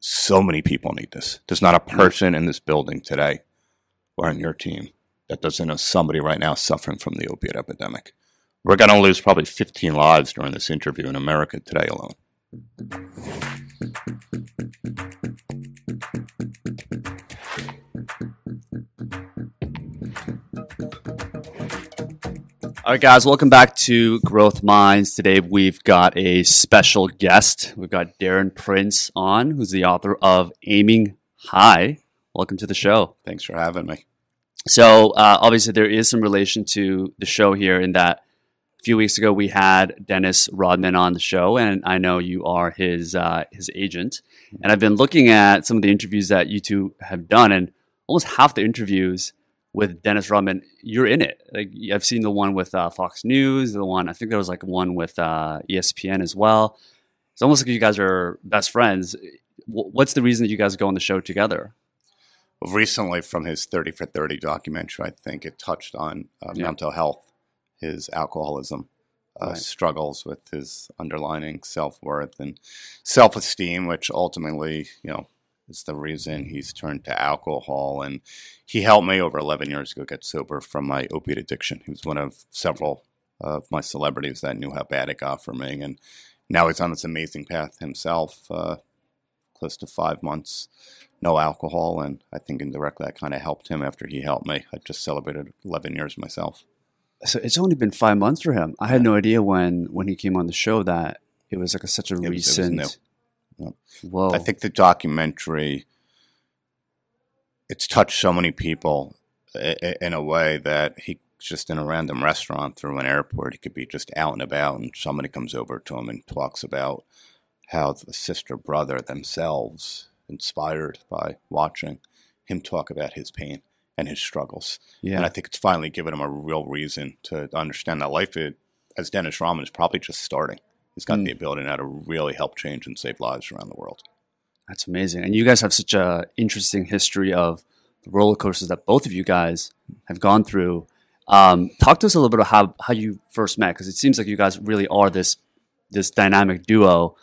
So many people need this. There's not a person in this building today or on your team that doesn't know somebody right now suffering from the opiate epidemic. We're going to lose probably 15 lives during this interview in America today alone. All right, guys, welcome back to Growth Minds. Today we've got a special guest. We've got Darren Prince on, who's the author of Aiming High. Welcome to the show. Thanks for having me. So, uh, obviously, there is some relation to the show here in that a few weeks ago we had Dennis Rodman on the show, and I know you are his uh, his agent. And I've been looking at some of the interviews that you two have done, and almost half the interviews with Dennis Rodman, you're in it. Like I've seen the one with uh, Fox News, the one I think there was like one with uh, ESPN as well. It's almost like you guys are best friends. W- what's the reason that you guys go on the show together? Well, recently, from his 30 for 30 documentary, I think it touched on uh, Yeah. mental health, his alcoholism, uh, Right. struggles with his underlining self worth and self esteem, which ultimately, you know, is the reason he's turned to alcohol. And he helped me over 11 years ago get sober from my opiate addiction. He was one of several of my celebrities that knew how bad it got for me. And now he's on this amazing path himself, uh, close to five months, no alcohol. And I think indirectly that kind of helped him after he helped me. I just celebrated 11 years myself. So it's only been five months for him. I had no idea when when he came on the show that it was like a, such a was- it was recent. new. Whoa! I think the documentary it's touched so many people in a way that he just in a random restaurant through an airport he could be just out and about and somebody comes over to him and talks about how the sister brother themselves inspired by watching him talk about his pain and his struggles yeah, and I think it's finally given him a real reason to understand that life, is, as Dennis Rodman, is probably just starting. He's got Mm. the ability now to really help change and save lives around the world. that's amazing. And you guys have such a interesting history of the roller coasters that both of you guys have gone through. Um, talk to us a little bit about how how you first met because it seems like you guys really are this this dynamic duo.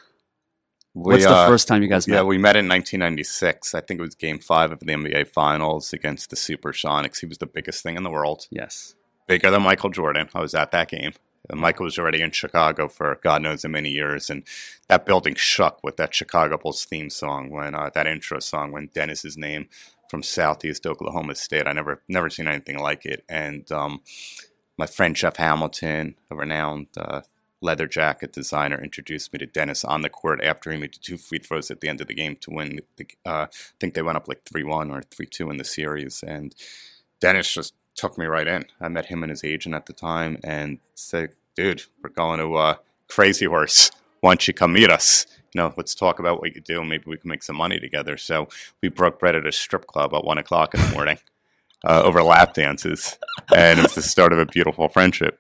What's the uh, first time you guys met? Yeah, we met in 1996. I think it was Game Five of the NBA Finals against the Supersonics. He was the biggest thing in the world, yes. bigger than Michael Jordan. I was at that game. Michael was already in Chicago for God knows how many years, and that building shook with that Chicago Bulls theme song when uh, that intro song when Dennis's name from Southeast Oklahoma State. I never never seen anything like it. And um, my friend Jeff Hamilton, a renowned uh, leather jacket designer, introduced me to Dennis on the court after he made two free throws at the end of the game to win. The, uh, I think they went up like three one or three two in the series, and Dennis just took me right in. I met him and his agent at the time, and said, "Dude, we're going to uh, Crazy Horse. Why don't you come meet us? You know, let's talk about what you do. Maybe we can make some money together." So we broke bread at a strip club at one o'clock in the morning uh, over lap dances, and it was the start of a beautiful friendship.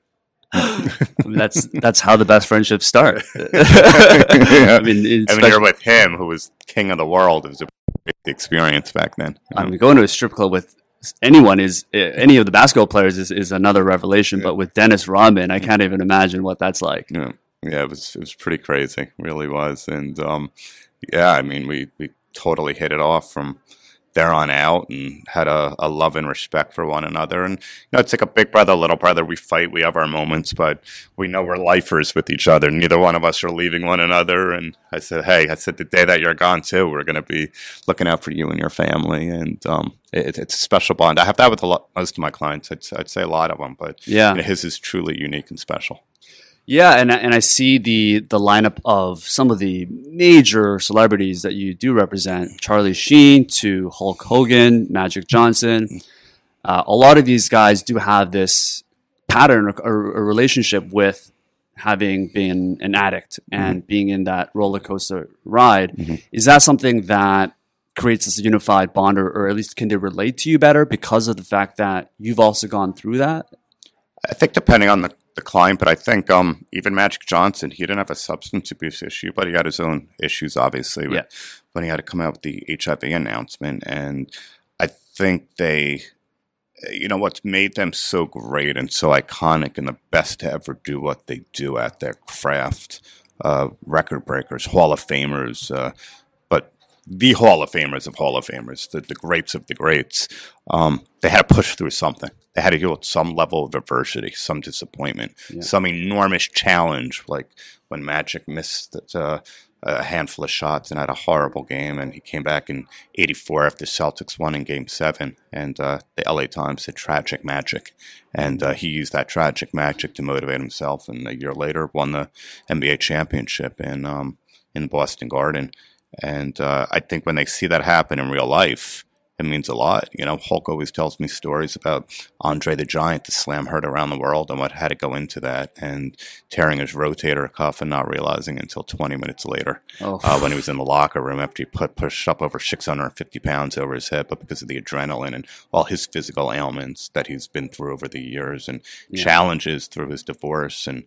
That's that's how the best friendships start. I mean, I mean, you're with him, who was king of the world. It was a big experience back then. I mean, going to a strip club with anyone is eh, any of the basketball players is, is another revelation. But with Dennis Rodman, I can't even imagine what that's like. Yeah, yeah, it was it was pretty crazy, really was, and um, yeah, I mean, we we totally hit it off from there on out, and had a, a love and respect for one another, and you know, it's like a big brother, little brother. We fight, we have our moments, but we know we're lifers with each other. Neither one of us are leaving one another. And I said, hey, I said the day that you're gone too, we're going to be looking out for you and your family, and um, it, it's a special bond. I have that with a lot, most of my clients. I'd, I'd say a lot of them, but Yeah. you know, his is truly unique and special. Yeah, and I- and I see the the lineup of some of the major celebrities that you do represent: Charlie Sheen to Hulk Hogan, Magic Johnson. Uh, a lot of these guys do have this pattern or, or, or relationship with having been an addict and being in that roller coaster ride. Is that something that creates this unified bond, or, or at least can they relate to you better because of the fact that you've also gone through that? I think depending on the, the client, but I think um, even Magic Johnson, he didn't have a substance abuse issue, but he had his own issues, obviously, with, Yeah. when he had to come out with the HIV announcement. And I think they, you know, what's made them so great and so iconic and the best to ever do what they do at their craft, uh, record breakers, Hall of Famers, uh, but the Hall of Famers of Hall of Famers, the, the greats of the greats, um, they had to push through something. They had to deal with some level of adversity, some disappointment, some enormous challenge, like when Magic missed uh, a handful of shots and had a horrible game, and he came back in '84 after Celtics won in Game Seven, and uh, the LA Times said tragic magic, and uh, he used that tragic magic to motivate himself, and a year later won the NBA championship in um, in Boston Garden. And uh, I think when they see that happen in real life, it means a lot. You know, Hulk always tells me stories about Andre the Giant, the slam heard around the world, and what had to go into that, and tearing his rotator cuff and not realizing until 20 minutes later Oh. uh, when he was in the locker room after he put pushed up over 650 pounds over his head, but because of the adrenaline and all his physical ailments that he's been through over the years and challenges through his divorce and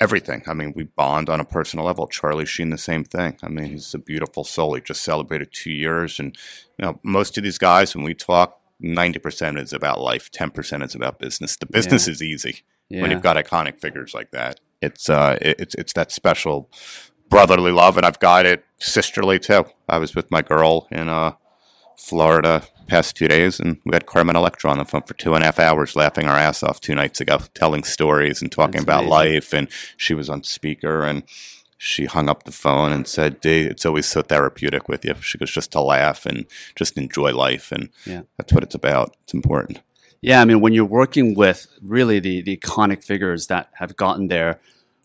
everything. I mean, we bond on a personal level. Charlie Sheen, the same thing. I mean, he's a beautiful soul. He just celebrated two years, and you know, most of these guys, when we talk, ninety percent is about life, ten percent is about business. The business is easy when you've got iconic figures like that. It's uh, it, it's it's that special brotherly love, and I've got it sisterly too. I was with my girl in uh, Florida past two days, and we had Carmen Electra on the phone for two and a half hours, laughing our ass off two nights ago, telling stories and talking That's about amazing. life. And she was on speaker, and she hung up the phone and said, "D, it's always so therapeutic with you." She goes, "Just to laugh and just enjoy life, and Yeah. that's what it's about. It's important." Yeah, I mean, when you're working with really the, the iconic figures that have gotten there,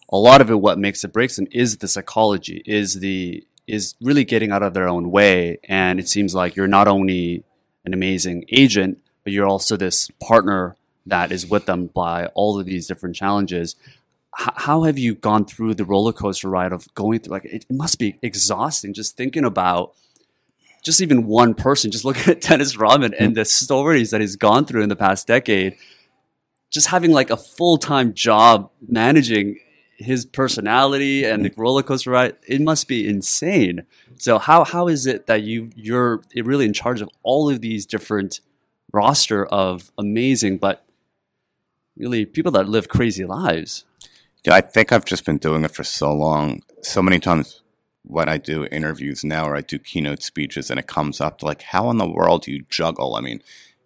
a lot of it, what makes it breaks them is the psychology, is the is really getting out of their own way. And it seems like you're not only an amazing agent, but you're also this partner that is with them by all of these different challenges. H- how have you gone through the roller coaster ride of going through? Like, it, must be exhausting just thinking about just even one person, just looking at Dennis Rodman and the stories that he's gone through in the past decade, just having like a full time job managing his personality and the roller coaster ride, it must be insane. So how how is it that you you're really in charge of all of these different roster of amazing but really people that live crazy lives? Yeah, I think I've just been doing it for so long. So many times when I do interviews now or I do keynote speeches and it comes up like, how in the world do you juggle? I mean,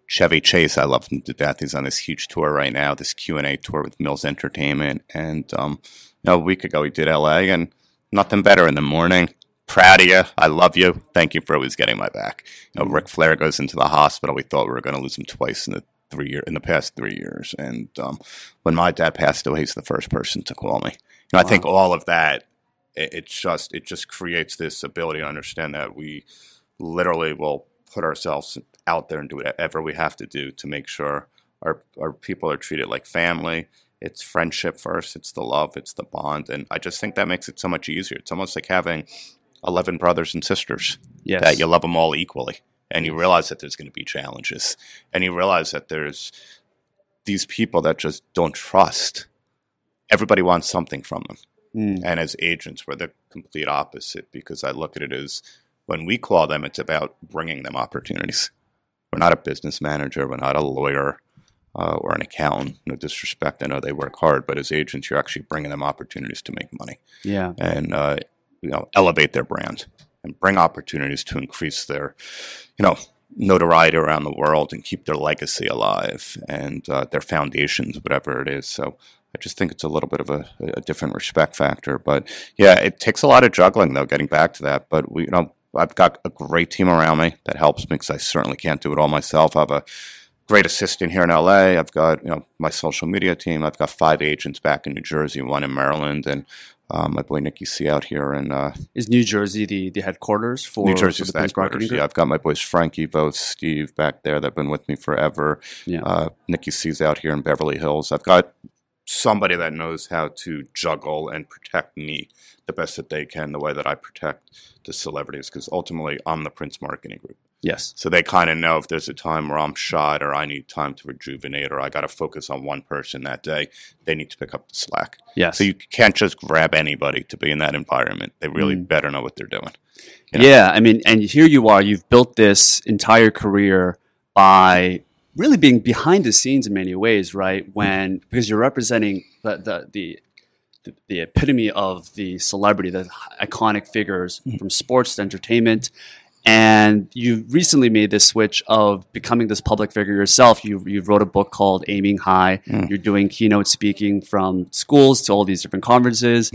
Chevy Chase, I love him to death. He's on this huge tour right now, this Q&A tour with Mills Entertainment. And, um, you know, a week ago he did LA and nothing better in the morning. Proud of you. I love you. Thank you for always getting my back. You know, Ric Flair goes into the hospital. We thought we were going to lose him twice in the three year in the past three years. And um, when my dad passed away, he's the first person to call me. You know, I think all of that, it, it's just it just creates this ability to understand that we literally will put ourselves out there and do whatever we have to do to make sure our our people are treated like family. It's friendship first. It's the love. It's the bond, and I just think that makes it so much easier. It's almost like having eleven brothers and sisters Yes. that you love them all equally and you realize that there's going to be challenges and you realize that there's these people that just don't trust everybody wants something from them Mm. and as agents we're the complete opposite because i look at it as when we call them it's about bringing them opportunities we're not a business manager. We're not a lawyer uh, or an accountant. No disrespect. I know they work hard but as agents you're actually bringing them opportunities to make money. Yeah. and uh, you know elevate their brand and bring opportunities to increase their you know notoriety around the world and keep their legacy alive and uh, their foundations whatever it is. So I just think it's a little bit of a, a different respect factor, but yeah, it takes a lot of juggling though. Getting back to that, but we, you know, I've got a great team around me that helps me because I certainly can't do it all myself. I have a great assistant here in LA. I've got you know my social media team. I've got five agents back in New Jersey, one in Maryland, and um, my boy Nicky C out here in uh, Is New Jersey the, the headquarters for New Jersey's the the headquarters. Yeah, I've got my boys Frankie, both Steve back there that've been with me forever. Yeah. Uh, Nicky C's out here in Beverly Hills. I've got somebody that knows how to juggle and protect me the best that they can, the way that I protect the celebrities, because ultimately I'm the Prince Marketing Group. Yes. So they kind of know if there's a time where I'm shot or I need time to rejuvenate or I got to focus on one person that day, they need to pick up the slack. Yes. So you can't just grab anybody to be in that environment. They really Mm. better know what they're doing. you know? Yeah, I mean, and here you are. You've built this entire career by really being behind the scenes in many ways, right? When because you're representing the the the, the, the epitome of the celebrity, the iconic figures from sports to entertainment. And you recently made this switch of becoming this public figure yourself. You you wrote a book called Aiming High. Mm. You're doing keynote speaking from schools to all these different conferences.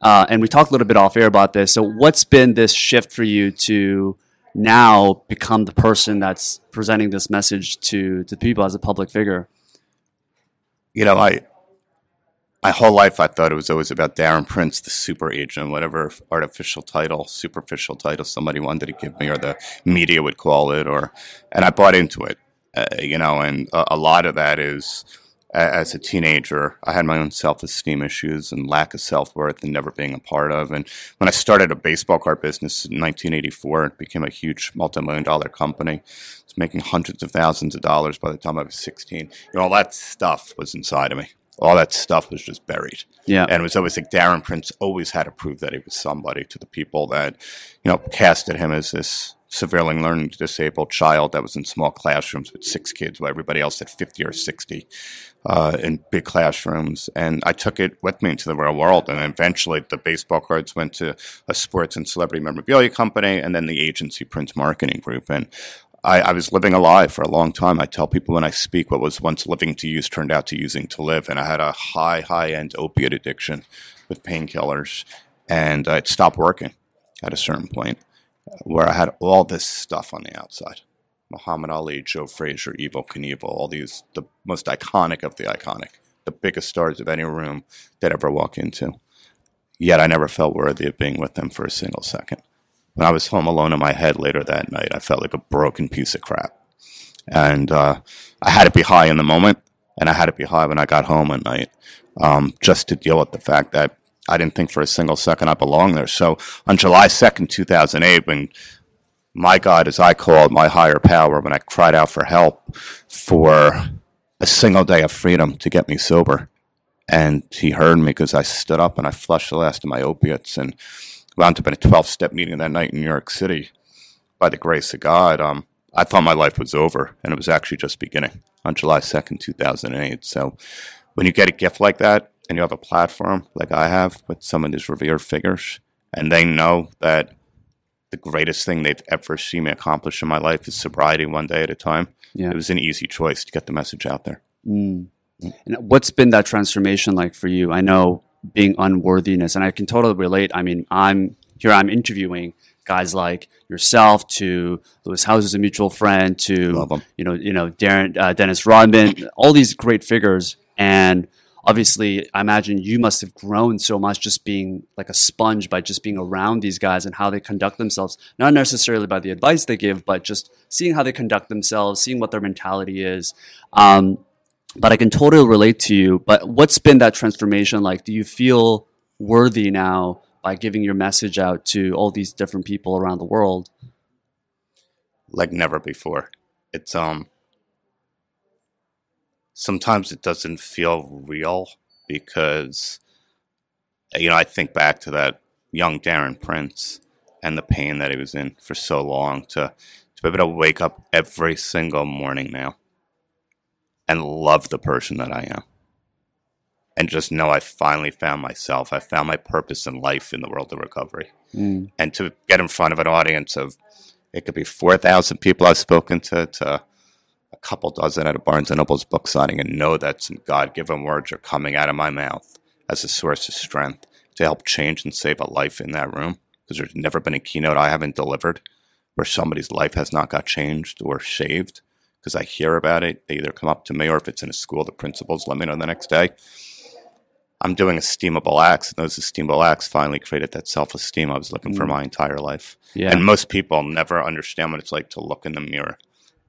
Uh, and we talked a little bit off air about this. So, what's been this shift for you to now become the person that's presenting this message to to people as a public figure? you know, I my whole life I thought it was always about Darren Prince, the super agent, whatever artificial title, superficial title somebody wanted to give me, or the media would call it, or and I bought into it, uh, you know, and a, a lot of that is. As a teenager, I had my own self-esteem issues and lack of self-worth and never being a part of. And when I started a baseball card business in 1984, it became a huge multi-million dollar company. It was making hundreds of thousands of dollars by the time I was 16. You know, all that stuff was inside of me. All that stuff was just buried. Yeah, And it was always like Darren Prince always had to prove that he was somebody to the people that, you know, casted him as this severely learning disabled child that was in small classrooms with six kids while everybody else had 50 or 60 uh, in big classrooms. And I took it with me into the real world. And eventually the baseball cards went to a sports and celebrity memorabilia company and then the agency Prince Marketing Group. And I, I was living a lie for a long time. I tell people when I speak what was once living to use turned out to using to live. And I had a high, high end opiate addiction with painkillers. And uh, it stopped working at a certain point where I had all this stuff on the outside. Muhammad Ali, Joe Frazier, Evel Knievel, all these, the most iconic of the iconic, the biggest stars of any room that ever walk into. Yet I never felt worthy of being with them for a single second. When I was home alone in my head later that night, I felt like a broken piece of crap. And uh, I had to be high in the moment, and I had to be high when I got home at night, um, just to deal with the fact that I didn't think for a single second I belonged there. So on July 2nd, 2008, when my God, as I called my higher power, when I cried out for help for a single day of freedom to get me sober, and he heard me because I stood up and I flushed the last of my opiates and wound up in a 12 step meeting that night in New York City. By the grace of God, um, I thought my life was over, and it was actually just beginning on July 2nd, 2008. So when you get a gift like that and you have a platform like I have with some of these revered figures, and they know that the greatest thing they've ever seen me accomplish in my life is sobriety one day at a time, yeah. it was an easy choice to get the message out there. Mm. And what's been that transformation like for you? I know being unworthiness, and I can totally relate. I mean, I'm here. I'm interviewing guys like yourself, to Lewis Howes is a mutual friend, to you know, you know, Darren, uh, Dennis Rodman, all these great figures, and obviously, I imagine you must have grown so much just being like a sponge by just being around these guys and how they conduct themselves. Not necessarily by the advice they give, but just seeing how they conduct themselves, seeing what their mentality is. Um, but I can totally relate to you. But what's been that transformation like? Do you feel worthy now by giving your message out to all these different people around the world? like never before. It's um sometimes it doesn't feel real because you know, I think back to that young Darren Prince and the pain that he was in for so long to to be able to wake up every single morning now and love the person that I am. And just know I finally found myself. I found my purpose in life in the world of recovery Mm. and to get in front of an audience of it could be 4,000 people I've spoken to, to a couple dozen at a Barnes and Noble's book signing, and know that some God given words are coming out of my mouth as a source of strength to help change and save a life in that room. Because there's never been a keynote I haven't delivered where somebody's life has not got changed or saved. Because I hear about it, they either come up to me or if it's in a school, the principals let me know the next day. I'm doing esteemable acts, and those esteemable acts finally created that self esteem I was looking for Mm. my entire life. Yeah. And most people never understand what it's like to look in the mirror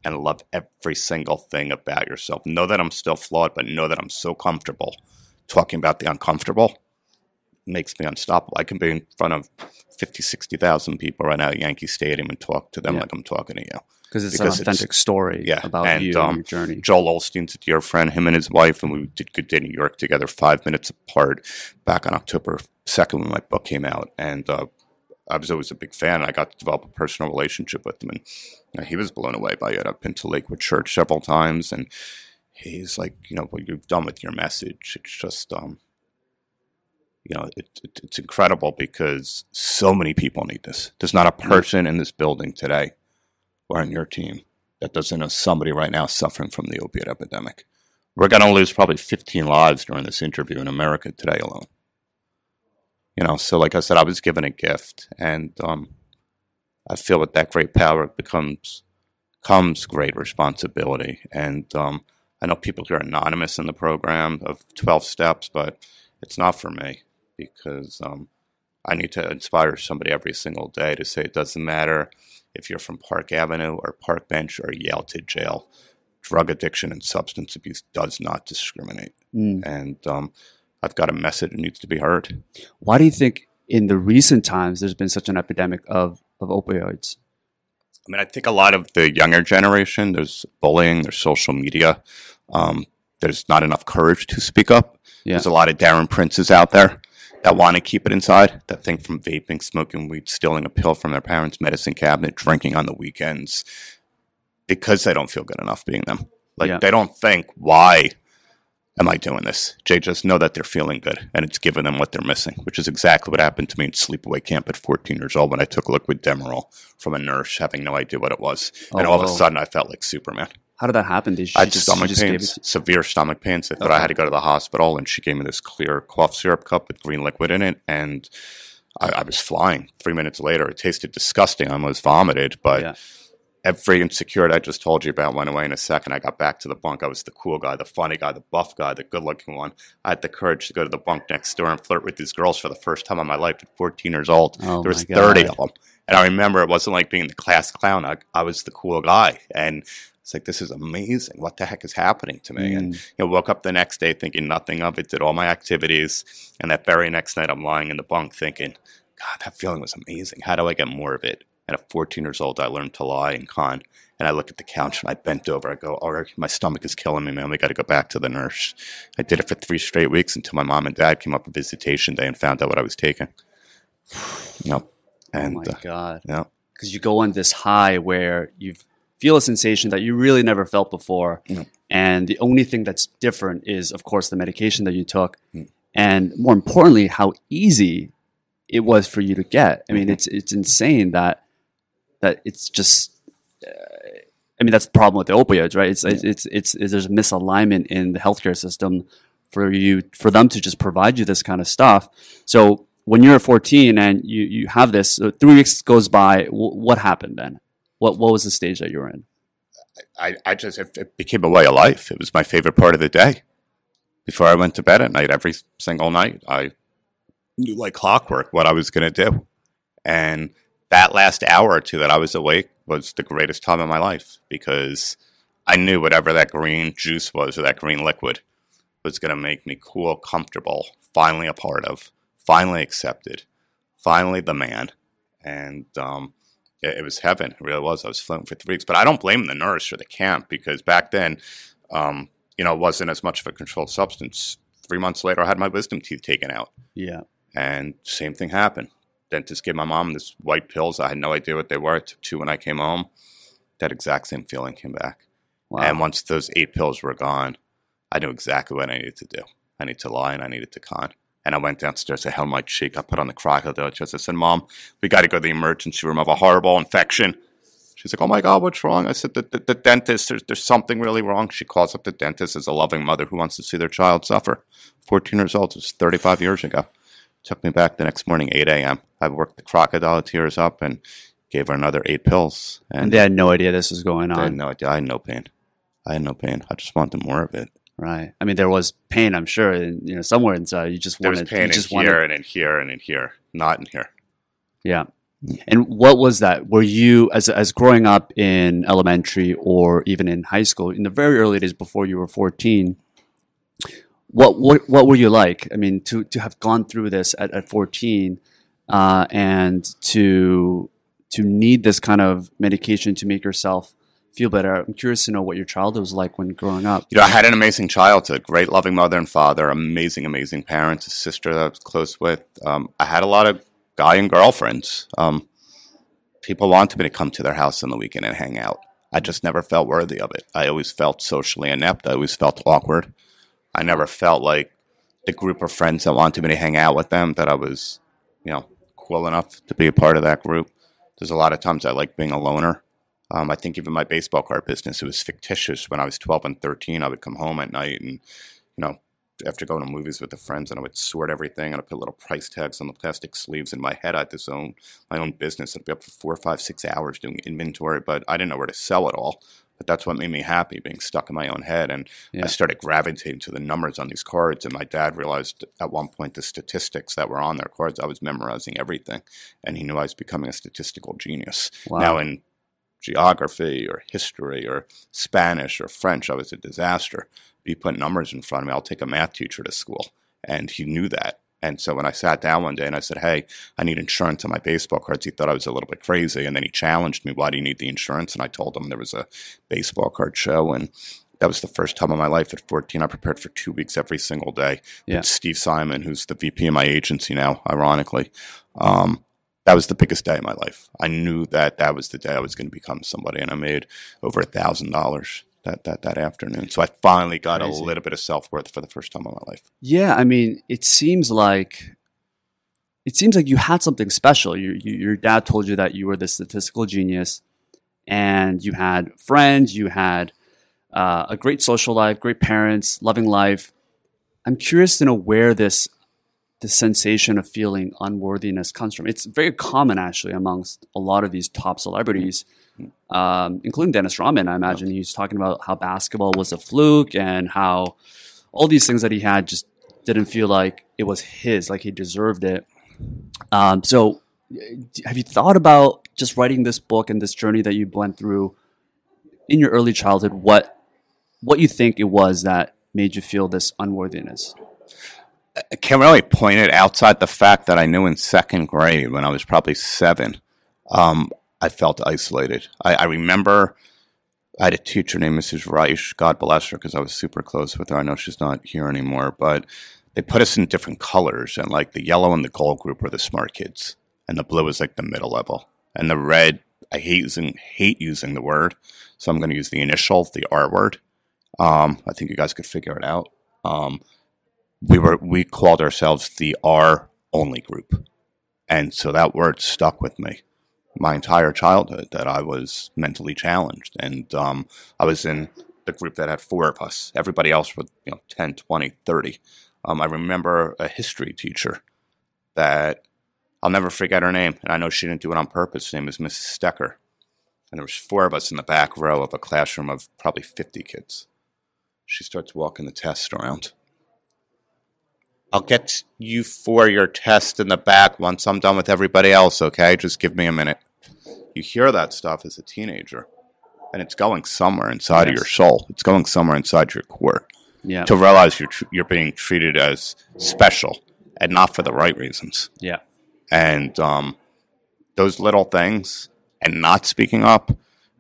and love every single thing about yourself. Know that I'm still flawed, but know that I'm so comfortable talking about the uncomfortable makes me unstoppable. I can be in front of 50, 60,000 people right now at Yankee Stadium and talk to them Yeah. like I'm talking to you. because it's Because an it's- authentic story yeah, about and, you um, and your journey. Joel Osteen's a dear friend, him and his wife, and we did Good Day New York together five minutes apart back on October 2nd when my book came out. And uh, I was always a big fan. I got to develop a personal relationship with him, and you know, he was blown away by it. I've been to Lakewood Church several times, and he's like, you know, what you've done with your message, it's just, um, you know, it, it, it's incredible because so many people need this. There's not a person in this building today or on your team that doesn't know somebody right now suffering from the opiate epidemic. We're going to lose probably 15 lives during this interview in America today alone. You know, so like I said, I was given a gift, and um, I feel with that great power becomes comes great responsibility. And um, I know people here are anonymous in the program of 12 steps, but it's not for me because um, I need to inspire somebody every single day to say it doesn't matter if you're from Park Avenue or Park Bench or Yale to jail. Drug addiction and substance abuse does not discriminate. Mm. And um, I've got a message that needs to be heard. Why do you think in the recent times there's been such an epidemic of, of opioids? I mean, I think a lot of the younger generation, there's bullying, there's social media, um, there's not enough courage to speak up. Yeah. There's a lot of Darren Princes out there that want to keep it inside, that think from vaping, smoking weed, stealing a pill from their parents' medicine cabinet, drinking on the weekends, because they don't feel good enough being them. Like Yeah. they don't think, why am I doing this? They just know that they're feeling good and it's giving them what they're missing, which is exactly what happened to me in sleepaway camp at 14 years old when I took liquid Demerol from a nurse, having no idea what it was. Oh, and all of a sudden I felt like Superman. How did that happen? Did she I had just, stomach just pains, severe stomach pains. I thought I had to go to the hospital, and she gave me this clear cough syrup cup with green liquid in it, and I, I was flying. Three minutes later, it tasted disgusting. I almost vomited, but Yeah. Every insecurity I just told you about went away in a second. I got back to the bunk. I was the cool guy, the funny guy, the buff guy, the good-looking one. I had the courage to go to the bunk next door and flirt with these girls for the first time in my life at 14 years old. Oh there was 30 of them. And I remember it wasn't like being the class clown. I, I was the cool guy. And it's like, this is amazing. What the heck is happening to me? And Mm. you know, woke up the next day thinking nothing of it, did all my activities. And that very next night, I'm lying in the bunk thinking, God, that feeling was amazing. How do I get more of it? And at 14 years old, I learned to lie and con. And I look at the couch and I bent over. I go, all right, my stomach is killing me, man. We got to go back to the nurse. I did it for three straight weeks until my mom and dad came up for visitation day and found out what I was taking. Yep. Oh And my uh, God. yeah, Because you go on this high where you feel a sensation that you really never felt before. Yeah. And the only thing that's different is, of course, the medication that you took. Mm. And more importantly, how easy it was for you to get. I mean, Mhm. it's it's insane that that it's just. Uh, I mean, that's the problem with the opioids, right? It's, it's it's it's it's there's a misalignment in the healthcare system for you for them to just provide you this kind of stuff. So when you're 14 and you you have this, so three weeks goes by. W- what happened then? What what was the stage that you were in? I, I just, it became a way of life. It was my favorite part of the day. Before I went to bed at night, every single night, I knew like clockwork what I was going to do. And that last hour or two that I was awake was the greatest time of my life because I knew whatever that green juice was or that green liquid was going to make me cool, comfortable, finally a part of, finally accepted, finally the man. And um, it, it was heaven. It really was. I was floating for three weeks. But I don't blame the nurse or the camp because back then, um, you know, it wasn't as much of a controlled substance. Three months later, I had my wisdom teeth taken out. Yeah. And same thing happened. Dentist gave my mom this white pills. I had no idea what they were. I took two when I came home. That exact same feeling came back. Wow. And once those eight pills were gone, I knew exactly what I needed to do. I needed to lie and I needed to con. And I went downstairs. I held my cheek. I put on the crocodile chest. I said, Mom, we got to go to the emergency room. I have a horrible infection. She's like, Oh my God, what's wrong? I said, The, the, the dentist, there's, there's something really wrong. She calls up the dentist as a loving mother who wants to see their child suffer. 14 years old. It was 35 years ago. Took me back the next morning, 8 a.m. I worked the crocodile tears up and gave her another eight pills. and they had no idea this was going on. I had no idea. I had no pain. I had no pain. I just wanted more of it. Right. I mean, there was pain, I'm sure, and you know, somewhere inside. You just wanted. was pain you in just here and in here and in here, not in here. Yeah. And what was that? Were you as as growing up in elementary or even in high school in the very early days before you were 14? What what what were you like? I mean, to to have gone through this at, at 14 uh, and to to need this kind of medication to make yourself feel better. I'm curious to know what your childhood was like when growing up. You know, I had an amazing childhood, great loving mother and father, amazing, amazing parents, a sister that I was close with. Um, I had a lot of guy and girlfriends. Um, people wanted me to come to their house on the weekend and hang out. I just never felt worthy of it. I always felt socially inept. I always felt awkward. I never felt like the group of friends that wanted me to hang out with them that I was, you know, cool enough to be a part of that group. There's a lot of times I like being a loner. Um, I think even my baseball card business, it was fictitious. When I was 12 and 13, I would come home at night and, you know, after going to movies with the friends, and I would sort everything, and I'd put little price tags on the plastic sleeves. In my head, I had this own my own business. I'd be up for four, five, six hours doing inventory, but I didn't know where to sell it all. But that's what made me happy, being stuck in my own head. And Yeah. I started gravitating to the numbers on these cards. And my dad realized at one point the statistics that were on their cards. I was memorizing everything, and he knew I was becoming a statistical genius. Wow. Now in geography or history or Spanish or French, I was a disaster. You put numbers in front of me, I'll take a math teacher to school. And he knew that. And so when I sat down one day and I said, Hey, I need insurance on my baseball cards, he thought I was a little bit crazy. And then he challenged me, Why do you need the insurance? And I told him there was a baseball card show. And that was the first time in my life at 14. I prepared for two weeks every single day. Yeah. With Steve Simon, who's the VP of my agency now, ironically. Um, that was the biggest day of my life. I knew that that was the day I was going to become somebody, and I made over a thousand dollars that that that afternoon. So I finally got Crazy. a little bit of self worth for the first time in my life. Yeah, I mean, it seems like it seems like you had something special. You, you, your dad told you that you were the statistical genius, and you had friends, you had uh, a great social life, great parents, loving life. I'm curious to know where this the sensation of feeling unworthiness comes from. It's very common, actually, amongst a lot of these top celebrities, um, including Dennis Rodman. I imagine he's talking about how basketball was a fluke and how all these things that he had just didn't feel like it was his, like he deserved it. Um, so, have you thought about just writing this book and this journey that you went through in your early childhood? What what you think it was that made you feel this unworthiness? I can't really point it outside the fact that I knew in second grade when I was probably seven, um, I felt isolated. I, I remember I had a teacher named Mrs. Reich, God bless her, because I was super close with her. I know she's not here anymore, but they put us in different colors, and like the yellow and the gold group were the smart kids, and the blue is like the middle level, and the red. I hate using hate using the word, so I'm going to use the initial, the R word. Um, I think you guys could figure it out. Um, we were we called ourselves the R only group, and so that word stuck with me my entire childhood. That I was mentally challenged, and um, I was in the group that had four of us. Everybody else was you know 10, 20, 30. Um, I remember a history teacher that I'll never forget her name, and I know she didn't do it on purpose. Her name is Mrs. Stecker, and there was four of us in the back row of a classroom of probably fifty kids. She starts walking the test around. I'll get you for your test in the back once I'm done with everybody else, okay? Just give me a minute. You hear that stuff as a teenager, and it's going somewhere inside of your soul. It's going somewhere inside your core Yeah, to realize you're, tr- you're being treated as special and not for the right reasons. yeah, And um, those little things and not speaking up,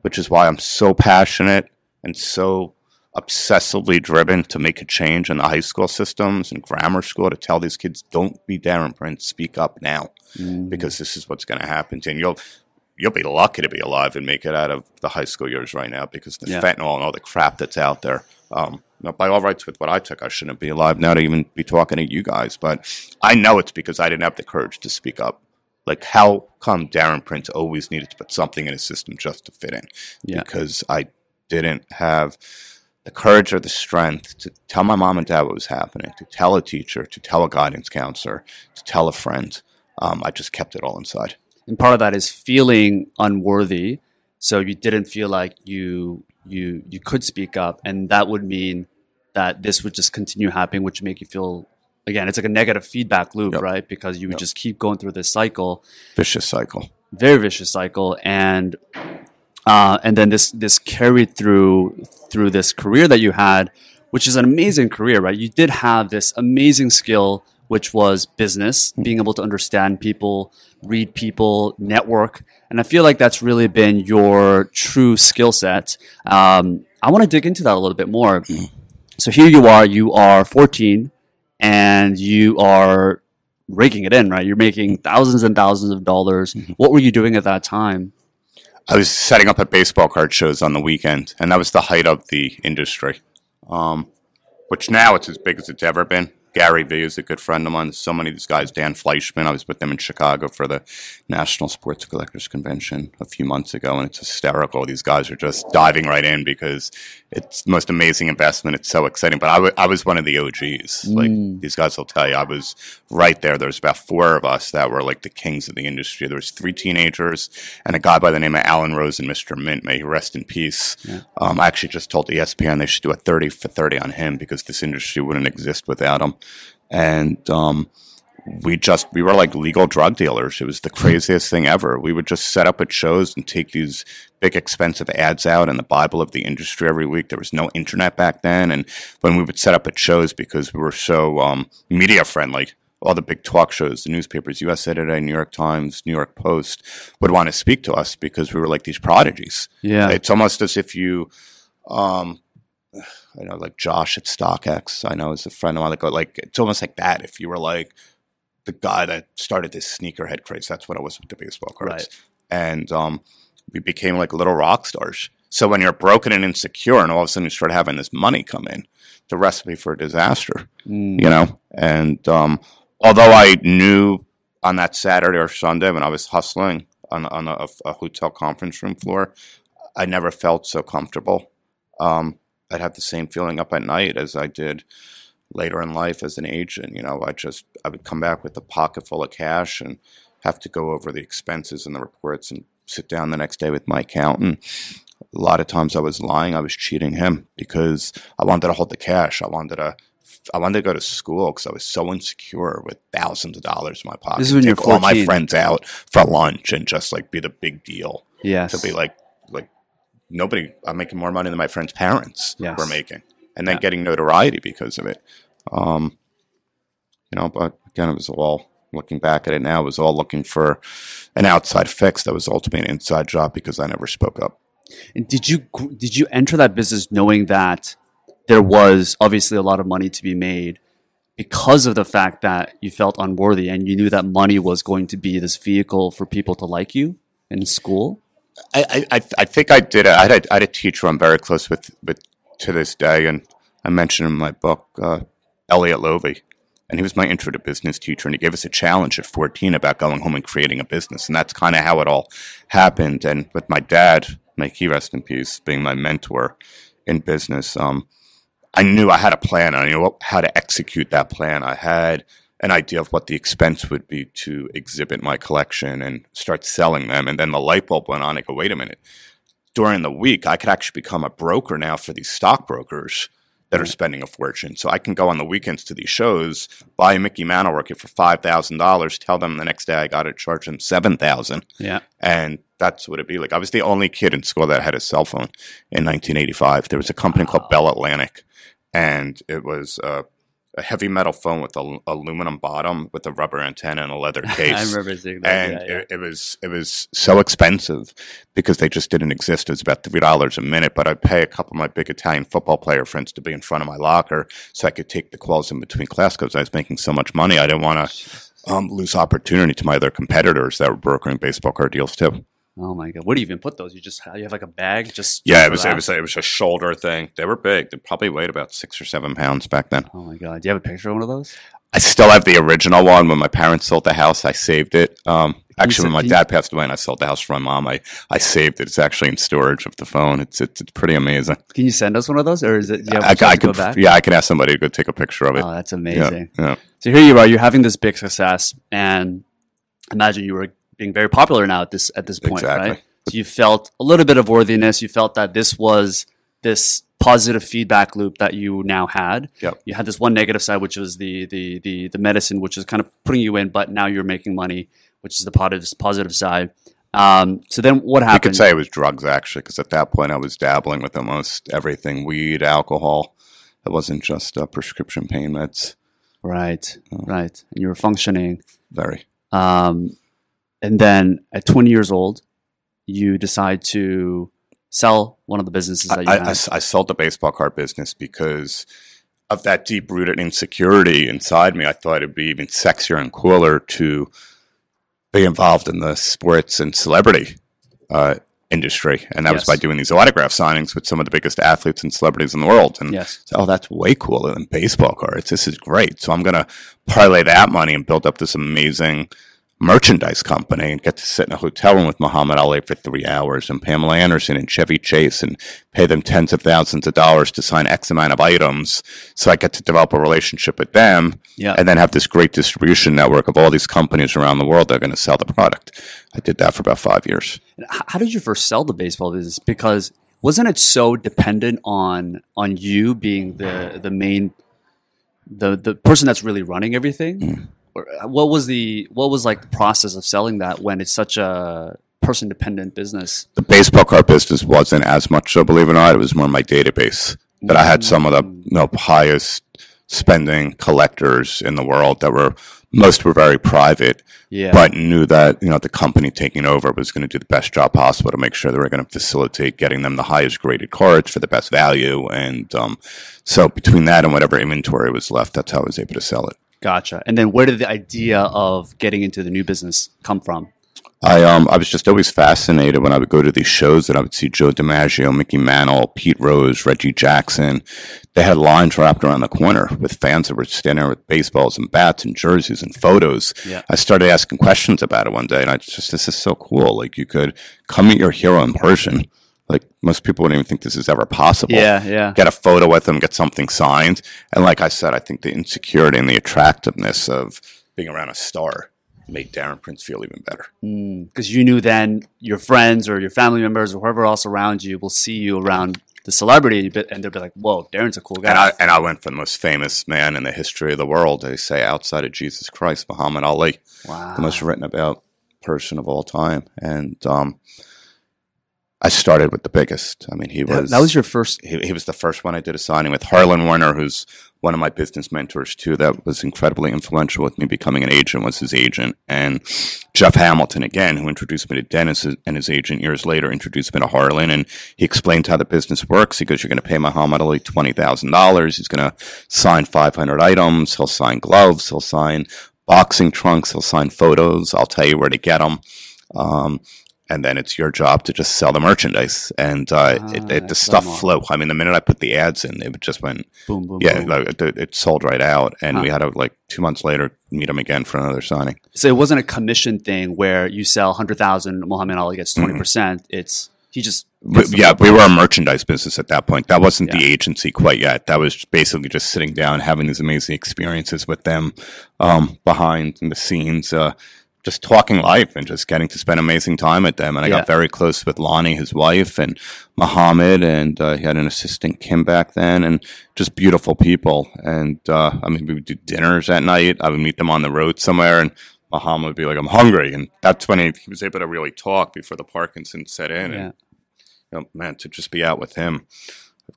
which is why I'm so passionate and so obsessively driven to make a change in the high school systems and grammar school to tell these kids don't be Darren Prince, speak up now Mm. because this is what's going to happen to you. And you'll you'll be lucky to be alive and make it out of the high school years right now because the Yeah. fentanyl and all the crap that's out there. Um, by all rights, with what I took, I shouldn't be alive now to even be talking to you guys. But I know it's because I didn't have the courage to speak up. Like, how come Darren Prince always needed to put something in his system just to fit in? Yeah. Because I didn't have the courage or the strength to tell my mom and dad what was happening, to tell a teacher, to tell a guidance counselor, to tell a friend. Um, I just kept it all inside. and part of that is feeling unworthy. So you didn't feel like you you you could speak up, and that would mean that this would just continue happening, which would make you feel again, it's like a negative feedback loop, Yep. right? Because you would Yep. just keep going through this cycle. Vicious cycle. very vicious cycle and uh, and then this this carried through through this career that you had which is an amazing career, right? You did have this amazing skill, which was business, being able to understand people, read people, network. And I feel like that's really been your true skill set. Um, I want to dig into that a little bit more. So here you are, you are 14 and you are raking it in, right? You're making thousands and thousands of dollars. What were you doing at that time? I was setting up at baseball card shows on the weekend, and that was the height of the industry. Um, which now it's as big as it's ever been. Gary Vee is a good friend of mine. There's So many of these guys, Dan Fleischman, I was with them in Chicago for the National Sports Collectors Convention a few months ago, and it's hysterical. These guys are just diving right in because it's the most amazing investment. It's so exciting. But I, w- I was one of the OGs. Like these guys will tell you, I was right there. There's about four of us that were like the kings of the industry. There was three teenagers and a guy by the name of Alan Rosen, Mr. Mint. May he rest in peace. Um, I actually just told ESPN they should do a 30 for 30 on him because this industry wouldn't exist without him. And um, we just we were like legal drug dealers. It was the craziest thing ever. We would just set up at shows and take these big expensive ads out in the Bible of the industry every week. There was no internet back then, and when we would set up at shows because we were so um, media friendly. All the big talk shows, the newspapers, USA Today, New York Times, New York Post, would want to speak to us because we were like these prodigies. Yeah. It's almost as if you, um, I know, like Josh at StockX, I know is a friend of mine. that Like, like it's almost like that. If you were like the guy that started this sneakerhead craze, that's what I was with the baseball cards, Right. and um, we became like little rock stars. So when you're broken and insecure, and all of a sudden you start having this money come in, the recipe for disaster, Mm. you know. And um, although I knew on that Saturday or Sunday when I was hustling on on a, a hotel conference room floor, I never felt so comfortable. Um, I'd have the same feeling up at night as I did later in life as an agent. You know, I just I would come back with a pocket full of cash and have to go over the expenses and the reports and sit down the next day with my accountant. A lot of times I was lying, I was cheating him because I wanted to hold the cash. I wanted to I wanted to go to school because I was so insecure with thousands of dollars in my pocket. This is when you're Take all my friends out for lunch and just like be the big deal Yes. to be like nobody I'm making more money than my friends' parents Yes. were making. And then Yeah. getting notoriety because of it. Um you know, but again it was all looking back at it now, it was all looking for an outside fix that was ultimately an inside job because I never spoke up. And did you did you enter that business knowing that there was obviously a lot of money to be made because of the fact that you felt unworthy and you knew that money was going to be this vehicle for people to like you in school? I, I, I think I did. I had, a, I had a teacher I'm very close with, with to this day, and I mentioned in my book, uh, Elliot Lovey, and he was my intro to business teacher, and he gave us a challenge at 14 about going home and creating a business, and that's kind of how it all happened. And with my dad, may he rest in peace, being my mentor in business, um, I knew I had a plan. I knew how to execute that plan. I had an idea of what the expense would be to exhibit my collection and start selling them. And then the light bulb went on. I go, wait a minute. During the week, I could actually become a broker now for these stockbrokers that are spending a fortune. So I can go on the weekends to these shows, buy a Mickey Mantle work for five thousand dollars, tell them the next day I got to charge them seven thousand Yeah. and that's what it'd be like. I was the only kid in school that had a cell phone in 1985. There was a company called Bell Atlantic, and it was uh, a heavy metal phone with an aluminum bottom with a rubber antenna and a leather case. I remember seeing that. And yeah, yeah. It, it was it was so expensive because they just didn't exist. It was about three dollars a minute, but I'd pay a couple of my big Italian football player friends to be in front of my locker so I could take the calls in between class because I was making so much money. I didn't want to um, lose opportunity to my other competitors that were brokering baseball card deals too. Oh my god! Where do you even put those? You just you have like a bag, just Yeah, it was it was it was a shoulder thing. They were big. They probably weighed about six or seven pounds back then. Oh my god! Do you have a picture of one of those? I still have the original one. When my parents sold the house, I saved it. Um, actually, when my dad passed away and I sold the house for my mom, I, I saved it. It's actually in storage of the phone. It's it's, it's pretty amazing. Can you send us one of those, or is it? Do you have a I, I could yeah, I can ask somebody to go take a picture of it. Oh, that's yeah, amazing. yeah. So here you are, you're having this big success, and imagine you were being very popular now at this at this point, Exactly. right? So you felt a little bit of worthiness. You felt that this was this positive feedback loop that you now had. Yep. You had this one negative side, which was the the the the medicine, which is kind of putting you in, but now you're making money, which is the positive positive side. Um, so then what happened? You could say it was drugs actually, because at that point I was dabbling with almost everything: weed, alcohol. It wasn't just uh, prescription pain meds. Right, Oh. right. And you were functioning. Very. Um, and then at 20 years old, you decide to sell one of the businesses that you I. I, I sold the baseball card business because of that deep rooted insecurity inside me. I thought it'd be even sexier and cooler to be involved in the sports and celebrity uh, industry. And that was by doing these autograph signings with some of the biggest athletes and celebrities in the world. And yes. so, oh, that's way cooler than baseball cards. This is great. So I'm going to parlay that money and build up this amazing merchandise company and get to sit in a hotel room with Muhammad Ali for three hours and Pamela Anderson and Chevy Chase and pay them tens of thousands of dollars to sign X amount of items. So I get to develop a relationship with them Yeah. and then have this great distribution network of all these companies around the world that are going to sell the product. I did that for about five years. How did you first sell the baseball business? Because wasn't it so dependent on on you being the the main the the person that's really running everything? Mm. Uh, what was the what was like the process of selling that when it's such a person dependent business? the baseball card business wasn't as much so, believe it or not. It was more my database. That I had some of the you know, highest spending collectors in the world that were most were very private, Yeah. but knew that you know the company taking over was going to do the best job possible to make sure they were going to facilitate getting them the highest graded cards for the best value. And um, so between that and whatever inventory was left, that's how I was able to sell it. Gotcha. And then where did the idea of getting into the new business come from? I um I was just always fascinated when I would go to these shows that I would see Joe DiMaggio, Mickey Mantle, Pete Rose, Reggie Jackson. They had lines wrapped around the corner with fans that were standing there with baseballs and bats and jerseys and photos. Yeah. I started asking questions about it one day, and I just this is so cool. Like you could come meet your hero in person. Like most people wouldn't even think this is ever possible Yeah, yeah. get a photo with them, get something signed. And like I said, I think the insecurity and the attractiveness of being around a star made Darren Prince feel even better. Because you knew then your friends or your family members or whoever else around you will see you around the celebrity and, and they'll be like, "Whoa, Darren's a cool guy." And I and I went for the most famous man in the history of the world. They say outside of Jesus Christ, Muhammad Ali, wow. the most written about person of all time. And um, I started with the biggest. I mean, he was that was your first. he, he was the first one I did a signing with. Harlan Warner, who's one of my business mentors too, that was incredibly influential with me becoming an agent, was his agent. And Jeff Hamilton, again, who introduced me to Dennis and his agent years later, introduced me to Harlan. And he explained how the business works. He goes, You're going to pay Muhammad Ali $20,000. He's going to sign 500 items. He'll sign gloves. He'll sign boxing trunks. He'll sign photos. I'll tell you where to get them. Um, and then it's your job to just sell the merchandise. And uh, Ah, it, it, the stuff flew. I mean, the minute I put the ads in, it just went, Boom, boom, yeah, boom. like, it, it sold right out. And Huh. we had to, like, two months later, meet him again for another signing. So it wasn't a commission thing where you sell hundred thousand, Muhammad Ali gets twenty percent. It's he just yeah, we were a merchandise business at that point. That wasn't the agency quite yet. That was basically just sitting down, having these amazing experiences with them um, behind the scenes, uh, just talking life and just getting to spend amazing time with them. And I Yeah. got very close with Lonnie, his wife, and Muhammad, and uh, he had an assistant, Kim, back then, and just beautiful people. And uh, I mean, we would do dinners at night. I would meet them on the road somewhere, and Muhammad would be like, "I'm hungry," and that's when he, he was able to really talk before the Parkinson set in. yeah. And you know, man, to just be out with him.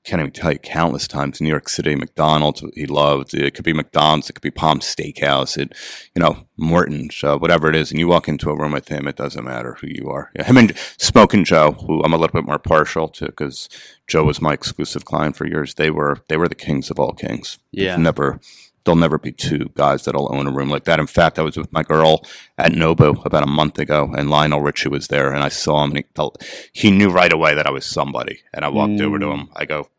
Can't even tell you countless times. New York City, McDonald's, he loved. It could be McDonald's, it could be Palm Steakhouse, it, you know, Morton's, uh, whatever it is. And you walk into a room with him, it doesn't matter who you are. Yeah, him and Smoking Joe, who I'm a little bit more partial to because Joe was my exclusive client for years. They were they were the kings of all kings. Yeah. There's never there'll never be two guys that'll own a room like that. In fact, I was with my girl at Nobu about a month ago, and Lionel Richie was there, and I saw him, and he, felt, he knew right away that I was somebody. And I walked over to Mm. him. I go,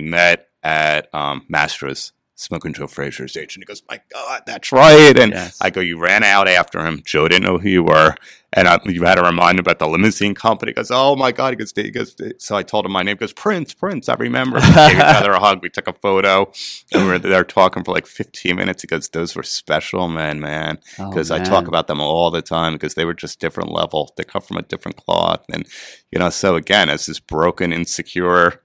"We met at um, Mastro's." Smoking Joe Frazier's agent. He goes, "My God, that's right!" And Yes. I go, "You ran out after him. Joe didn't know who you were, and I, you had to remind him about the limousine company." He goes, "Oh my God!" He goes, he goes. So I told him my name. He goes, "Prince, Prince." I remember. We gave each other a hug. We took a photo, and we were there talking for like 15 minutes. He goes, "Those were special men, man." Oh, Because I talk about them all the time because they were just different level. They come from a different cloth, and you know. So again, as this broken, insecure,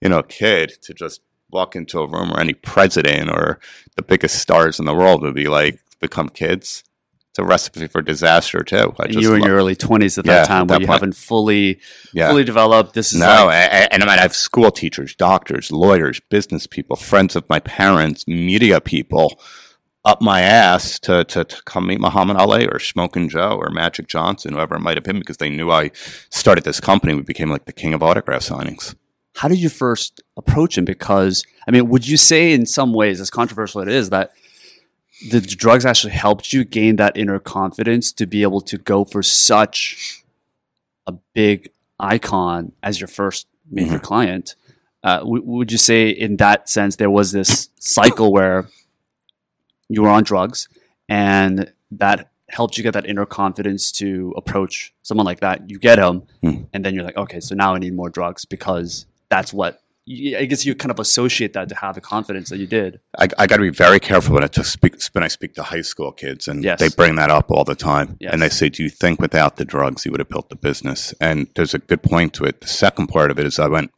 you know, a kid to just walk into a room where any president or the biggest stars in the world would be like become kids it's a recipe for disaster too. I And you were in your early 20s at Yeah, that at time that where you point. haven't fully yeah. fully developed. This is No, like, a- a- and I mean, I have school teachers, doctors, lawyers, business people, friends of my parents, media people up my ass to, to, to come meet Muhammad Ali or Smoking Joe or Magic Johnson, whoever it might have been, because they knew I started this company. We became like the king of autograph signings. How did you first approach him? Because I mean, would you say in some ways, as controversial it is, that the drugs actually helped you gain that inner confidence to be able to go for such a big icon as your first major client? Uh, w- would you say in that sense there was this cycle where you were on drugs and that helped you get that inner confidence to approach someone like that? You get him, Hmm. and then you're like, okay, so now I need more drugs because that's what I guess you kind of associate that to have the confidence that you did. I, I got to be very careful when I speak when I speak to high school kids, and Yes. they bring that up all the time. Yes. And they say, "Do you think without the drugs you would have built the business?" And there's a good point to it. The second part of it is I went,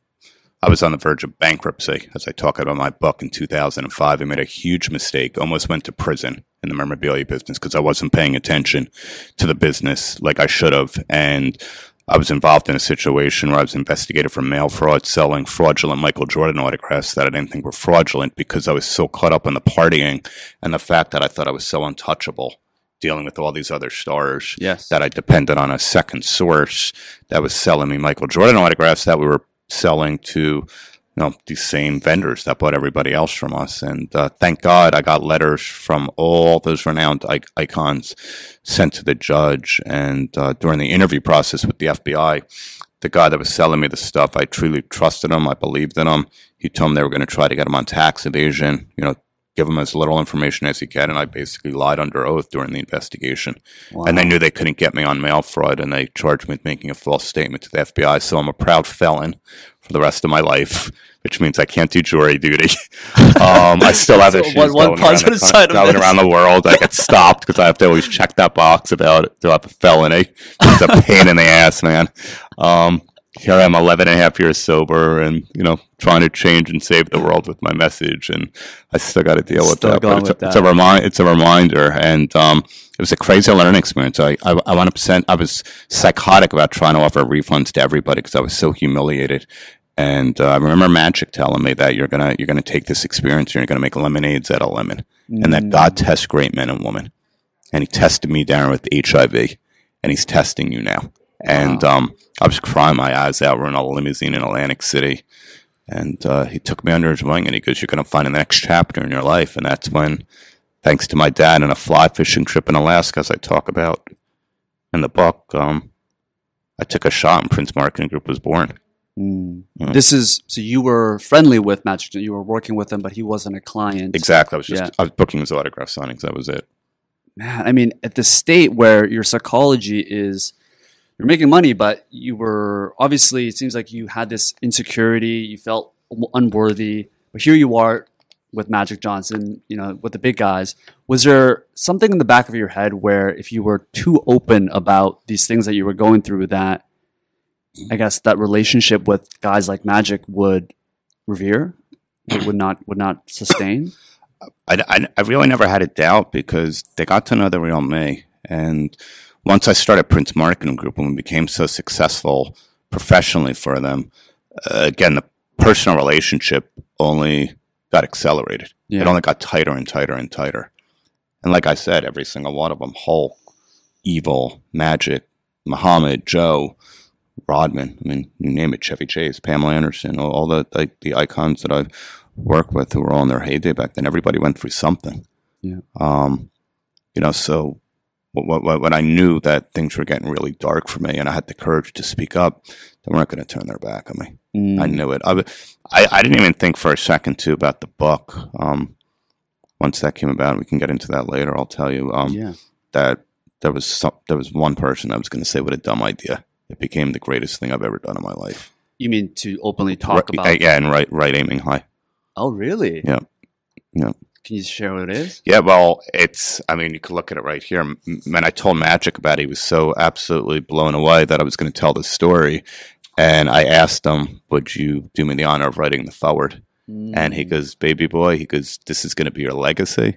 I was on the verge of bankruptcy, as I talk about in my book in 2005. I made a huge mistake, almost went to prison in the memorabilia business because I wasn't paying attention to the business like I should have, and I was involved in a situation where I was investigated for mail fraud, selling fraudulent Michael Jordan autographs that I didn't think were fraudulent because I was so caught up in the partying and the fact that I thought I was so untouchable dealing with all these other stars Yes. that I depended on a second source that was selling me Michael Jordan autographs that we were selling to you know these same vendors that bought everybody else from us. And uh, thank god i got letters from all those renowned icons sent to the judge. And uh, during the interview process with the fbi the guy that was selling me the stuff i truly trusted him. I believed in him. He told me they were going to try to get him on tax evasion you know give him as little information as he can and i basically lied under oath during the investigation. And they knew they couldn't get me on mail fraud and they charged me with making a false statement to the fbi so i'm a proud felon for the rest of my life which means i can't do jury duty. Um, i still have So issues one- one going, around the, going around the world. I get stopped because i have to always check that box about do i have a felony. It's a pain in the ass man. Um, here I am 11 and a half years sober and, you know, trying to change and save the world with my message. And I still got to deal with Still that. But it's, with a, it's a remind, it's a reminder. And, um, it was a crazy learning experience. I, I, I went up sent, I was psychotic about trying to offer refunds to everybody because I was so humiliated. And uh, I remember Magic telling me that you're gonna you're gonna take this experience, you're gonna make lemonades out of lemon, and that God tests great men and women. And he tested me down with HIV, and he's testing you now. And um, I was crying my eyes out. We're in a limousine in Atlantic City, and uh, he took me under his wing, and he goes, "You're going to find the next chapter in your life." And that's when, thanks to my dad and a fly fishing trip in Alaska, as I talk about in the book, um, I took a shot, and Prince Marketing Group was born. Mm. Mm. This is so you were friendly with Magic. You were working with him, but he wasn't a client. Exactly. I was just Yeah. I was booking his autograph signings. That was it. man, I mean, at the state where your psychology is, you're making money, but you were obviously, it seems like you had this insecurity, you felt unworthy, but here you are with Magic Johnson, you know, with the big guys. Was there something in the back of your head where if you were too open about these things that you were going through, that I guess that relationship with guys like Magic would revere, would not would not sustain? I, I, I really never had a doubt because they got to know the real me. And once I started Prince Marketing Group and we became so successful professionally for them, uh, again, the personal relationship only got accelerated. Yeah. It only got tighter and tighter and tighter. And like I said, every single one of them Hulk, Evel, Magic, Muhammad, Joe, Rodman, I mean, you name it, Chevy Chase, Pamela Anderson, all, all the, like, the icons that I've worked with who were all in their heyday back then. Everybody went through something. Yeah. Um, you know, so when, I knew that things were getting really dark for me and I had the courage to speak up, they weren't going to turn their back on me. Mm. I knew it. I didn't even think for a second too about the book. Um, once that came about, we can get into that later. I'll tell you um, yeah. that there was some, there was one person I was going to say what a dumb idea. It became the greatest thing I've ever done in my life. You mean to openly talk Right- about? yeah, and right, right, aiming high. Oh, really? Yeah. Yeah. Can you share what it is? Yeah, well, it's, I mean, you can look at it right here. Man, I told Magic about it, he was so absolutely blown away that I was going to tell the story. And I asked him, Would you do me the honor of writing the foreword? And he goes, Baby boy, he goes, This is going to be your legacy.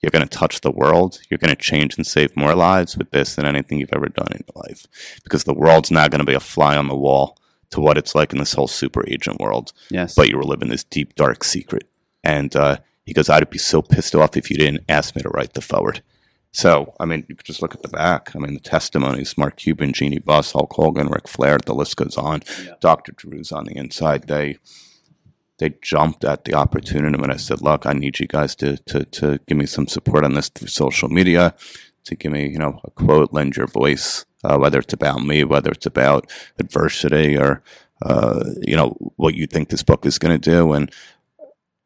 You're going to touch the world. You're going to change and save more lives with this than anything you've ever done in your life. Because the world's not going to be a fly on the wall to what it's like in this whole super agent world. Yes. But you were living this deep, dark secret. And uh, he goes, I'd be so pissed off if you didn't ask me to write the foreword. So, I mean, you could just look at the back. I mean, the testimonies Mark Cuban, Jeanie Buss, Hulk Hogan, Ric Flair, the list goes on. Yeah. Dr. Drew's on the inside. They they jumped at the opportunity when I said, look, I need you guys to, to, to give me some support on this through social media, to give me, you know, a quote, lend your voice, uh, whether it's about me, whether it's about adversity or, uh, you know, what you think this book is going to do. And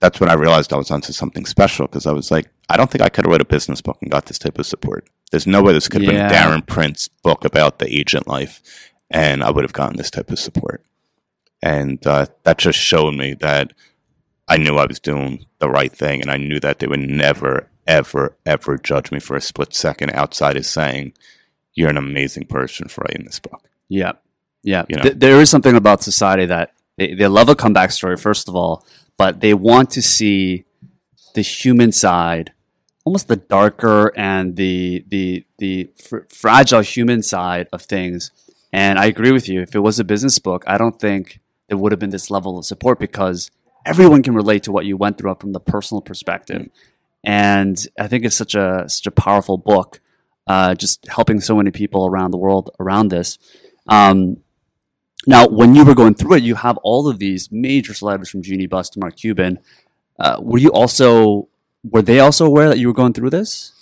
that's when I realized I was onto something special because I was like, I don't think I could have wrote a business book and got this type of support. There's no way this could have Yeah. been Darren Prince book about the agent life, and I would have gotten this type of support. And uh, that just showed me that I knew I was doing the right thing, and I knew that they would never, ever, ever judge me for a split second outside of saying, "You're an amazing person for writing this book." Yeah, yeah. You know? Th- there is something about society that they, they love a comeback story, first of all, but they want to see the human side, almost the darker and the the the fr- fragile human side of things. And I agree with you. If it was a business book, I don't think there would have been this level of support because everyone can relate to what you went through from the personal perspective. And I think it's such a such a powerful book, uh, just helping so many people around the world around this. Um, now, when you were going through it, you have all of these major celebrities from Jeanie Buss to Mark Cuban. Uh, were you also were they also aware that you were going through this?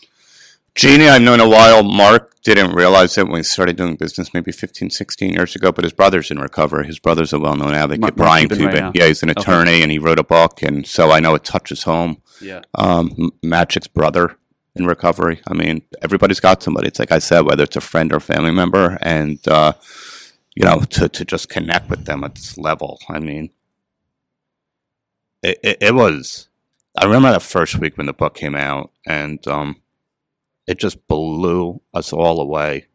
Jeanie, I've known a while. Mark didn't realize it when he started doing business maybe 15, 16 years ago, but his brother's in recovery. His brother's a well known advocate, Mark- Brian Cuban Cuban. right yeah, he's an Okay. attorney and he wrote a book, and so I know it touches home. Yeah. Um, Magic's brother in recovery. I mean, everybody's got somebody. It's like I said, whether it's a friend or family member, and, uh, you know, to, to just connect with them at this level. I mean, it, it, it was. I remember that first week when the book came out, and um, it just blew us all away.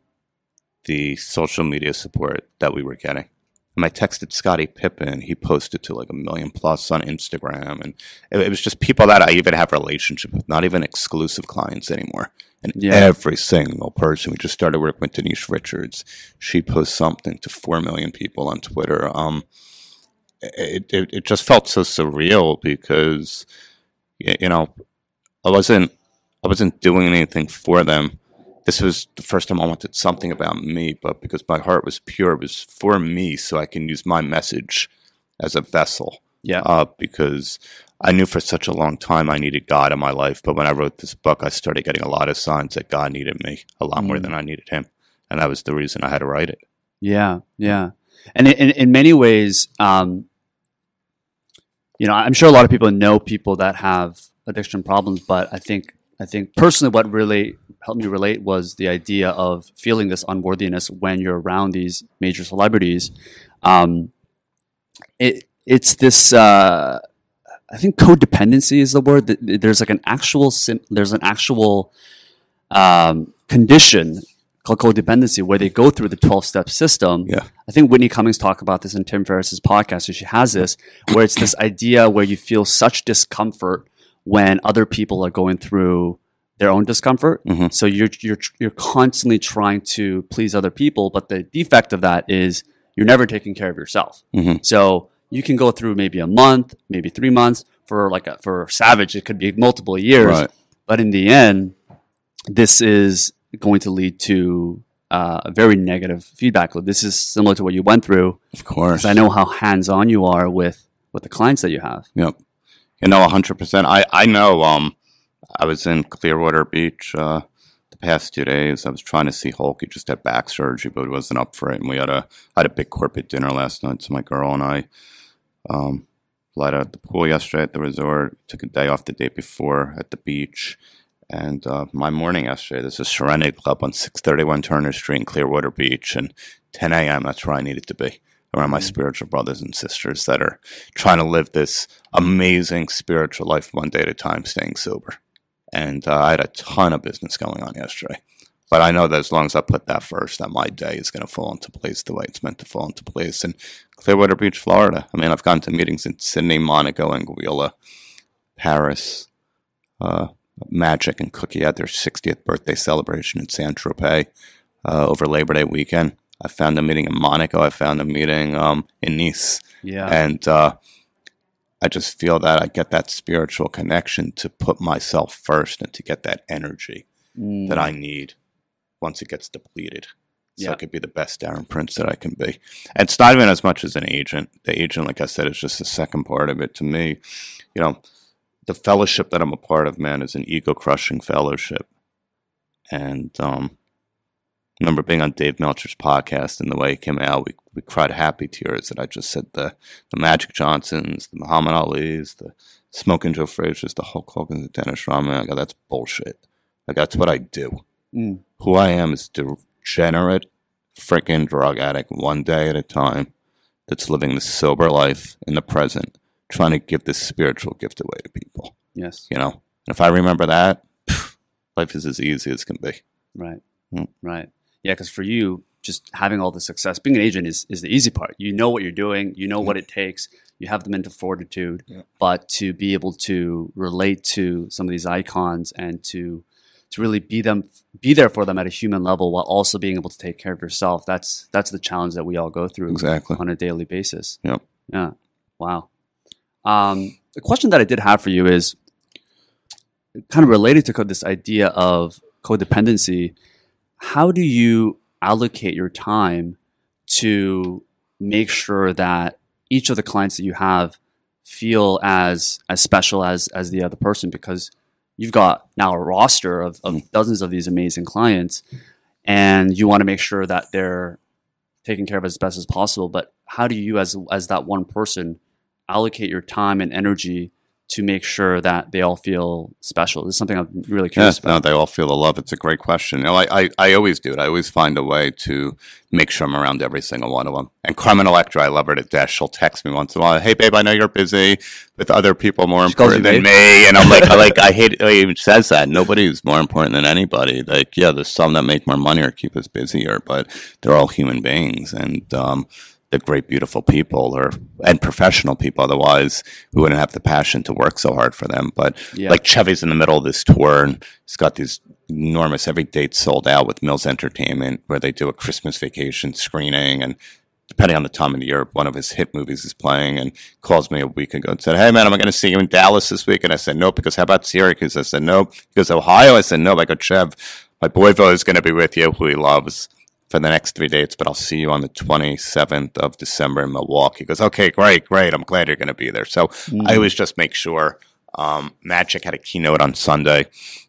The social media support that we were getting. And I texted Scottie Pippen. He posted to like a million plus on Instagram, and it, it was just people that I even have relationship with, not even exclusive clients anymore. And Yeah. every single person, we just started working with Denise Richards. She posts something to four million people on Twitter. Um, it, it it just felt so surreal because you know I wasn't I wasn't doing anything for them. This was the first time I wanted something about me, but because my heart was pure, it was for me, so I can use my message as a vessel. Yeah. Uh, because I knew for such a long time I needed God in my life, but when I wrote this book, I started getting a lot of signs that God needed me a lot more Mm. than I needed Him, and that was the reason I had to write it. Yeah, yeah, and in, in, in many ways, um, you know, I'm sure a lot of people know people that have addiction problems, but I think I think personally, what really helped me relate was the idea of feeling this unworthiness when you're around these major celebrities. Um, it it's this. Uh, I think codependency is the word. There's like an actual sim- there's an actual um, condition called codependency where they go through the 12 step system. Yeah. I think Whitney Cummings talked about this in Tim Ferriss's podcast. So she has this where it's this idea where you feel such discomfort when other people are going through their own discomfort. Mhm. So you're, you're, you're constantly trying to please other people. But the defect of that is you're never taking care of yourself. Mhm. So you can go through maybe a month, maybe three months for like a, for Savage, it could be multiple years. Right. But in the end, this is going to lead to uh, a very negative feedback loop. This is similar to what you went through. Of course, I know how hands on you are with with the clients that you have. Yep. You know, hundred percent. I I know. Um, I was in Clearwater Beach uh, the past two days. I was trying to see Hulk. He just had back surgery, but he wasn't up for it. And we had a had a big corporate dinner last night. So my girl and I um, flight out at the pool yesterday at the resort. Took a day off the day before at the beach. And uh, my morning yesterday, there's a Serenity Club on 631 Turner Street in Clearwater Beach. And 10 a.m., that's where I needed to be around my spiritual brothers and sisters that are trying to live this amazing spiritual life one day at a time, staying sober. And uh, I had a ton of business going on yesterday. But I know that as long as I put that first, that my day is going to fall into place the way it's meant to fall into place. And Clearwater Beach, Florida. I mean, I've gone to meetings in Sydney, Monaco, Anguilla, Paris, uh, Magic and Cookie had their 60th birthday celebration in San Tropez uh, over Labor Day weekend. I found a meeting in Monaco. I found a meeting um, in Nice. Yeah. And uh, I just feel that I get that spiritual connection to put myself first and to get that energy Mm. that I need once it gets depleted. So Yeah. I could be the best Darren Prince that I can be. And it's not even as much as an agent. The agent, like I said, is just the second part of it. To me, you know, the fellowship that I'm a part of, man, is an ego crushing fellowship. And um, remember being on Dave Melcher's podcast and the way he came out, we, we cried happy tears that I just said the, the Magic Johnsons, the Muhammad Ali's, the Smoking Joe Frazier's, the Hulk Hogan's, the Dennis Rodman. I go, that's bullshit. Like, that's what I do. Mm. Who I am is degenerate, freaking drug addict, one day at a time, that's living the sober life in the present, trying to give this spiritual gift away to people. Yes. You know, and if I remember that, life is as easy as can be. Right. Mm. Right. Yeah, because for you, just having all the success, being an agent is, is the easy part. You know what you're doing, you know what it takes, you have the mental fortitude, Yeah. but to be able to relate to some of these icons and to to really be them be there for them at a human level while also being able to take care of yourself, that's that's the challenge that we all go through Exactly. on a daily basis. Yep. Yeah. Wow. Um, the question that I did have for you is kind of related to this idea of codependency. How do you allocate your time to make sure that each of the clients that you have feel as as special as as the other person? Because you've got now a roster of, of dozens of these amazing clients, and you want to make sure that they're taken care of as best as possible. But how do you, as as that one person, allocate your time and energy to make sure that they all feel special? This is something I'm really Yeah, curious no, about. they all feel the love. It's a great question. You know, I, I, I always do it. I always find a way to make sure I'm around every single one of them. And Carmen Electra, I love her to death. She'll text me once in a while. Hey, babe, I know you're busy with other people more She important than babe? me. And I'm like, I like, I hate it. He even says that. Nobody's more important than anybody. Like, yeah, there's some that make more money or keep us busier, but they're all human beings. And, um, they're great, beautiful people or, and professional people. Otherwise, we wouldn't have the passion to work so hard for them. But Yeah. like Chevy's in the middle of this tour and he's got these enormous every date sold out with Mills Entertainment where they do a Christmas vacation screening and depending on the time of the year, one of his hit movies is playing and calls me a week ago and said, Hey man, am I going to see you in Dallas this week? And I said, Nope, because how about Syracuse? I said, Nope. He goes, Ohio? I said, Nope. I go, Chev, my boy boyfriend is going to be with you, who he loves for the next three dates, but I'll see you on the 27th of December in Milwaukee. He goes, okay, great, great. I'm glad you're going to be there. So I always just make sure. Um, Magic had a keynote on Sunday,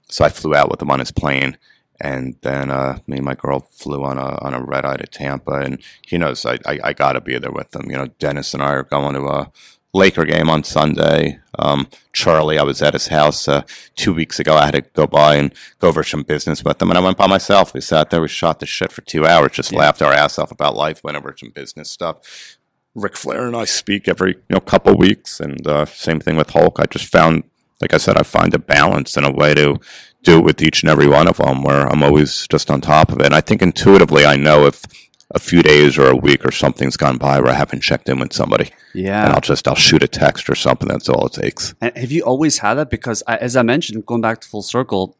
so I flew out with him on his plane. And then uh, me and my girl flew on a on a red eye to Tampa, and he knows I, I, I got to be there with him. You know, Dennis and I are going to a Laker game on Sunday. Um, Charlie, I was at his house uh, two weeks ago. I had to go by and go over some business with him, and I went by myself. We sat there, we shot the shit for two hours, just laughed our ass off about life, went over some business stuff. Ric Flair and I speak every you know couple weeks, and uh, same thing with Hulk. I just found, like I said, I find a balance and a way to do it with each and every one of them, where I'm always just on top of it. And I think intuitively, I know if a few days or a week or something's gone by where I haven't checked in with somebody, Yeah. and I'll just I'll shoot a text or something. That's all it takes. And have you always had that? Because I, as I mentioned, going back to full circle,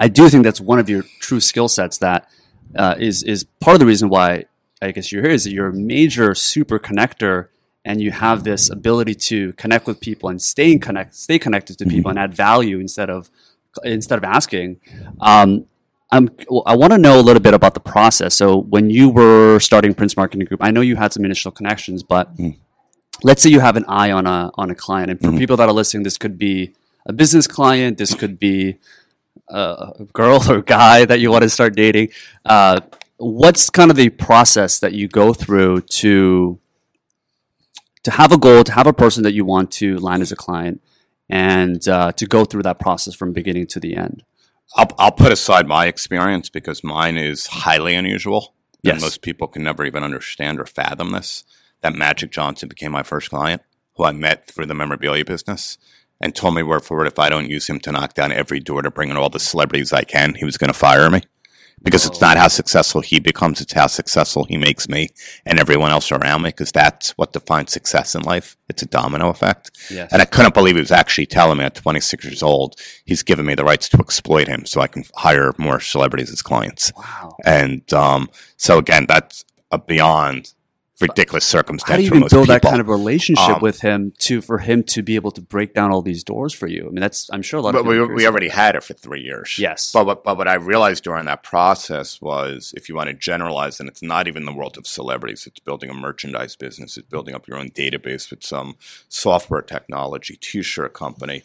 I do think that's one of your true skill sets that uh, is is part of the reason why I guess you're here is that you're a major super connector and you have this ability to connect with people and stay connect stay connected to people and add value instead of instead of asking. Um, I'm, I want to know a little bit about the process. So when you were starting Prince Marketing Group, I know you had some initial connections, but let's say you have an eye on a on a client, and for people that are listening, this could be a business client, this could be a girl or guy that you want to start dating. Uh, what's kind of the process that you go through to to have a goal, to have a person that you want to land as a client, and uh, to go through that process from beginning to the end? I'll, I'll put aside my experience because mine is highly unusual. And Yes. most people can never even understand or fathom this. That Magic Johnson became my first client, who I met through the memorabilia business, and told me word for word if I don't use him to knock down every door to bring in all the celebrities I can, he was going to fire me. Because it's Oh. not how successful he becomes; it's how successful he makes me and everyone else around me. Because that's what defines success in life. It's a domino effect. Yes. And I couldn't believe he was actually telling me at 26 years old, he's given me the rights to exploit him so I can hire more celebrities as clients. wow. And um, so again, that's beyond ridiculous circumstance. How do you even build people. that kind of relationship Um, with him to for him to be able to break down all these doors for you? I mean, that's I'm sure a lot but of we, we already had it for three years. Yes. But what, but what I realized during that process was if you want to generalize, and it's not even the world of celebrities, it's building a merchandise business, it's building up your own database with some software technology, t shirt company.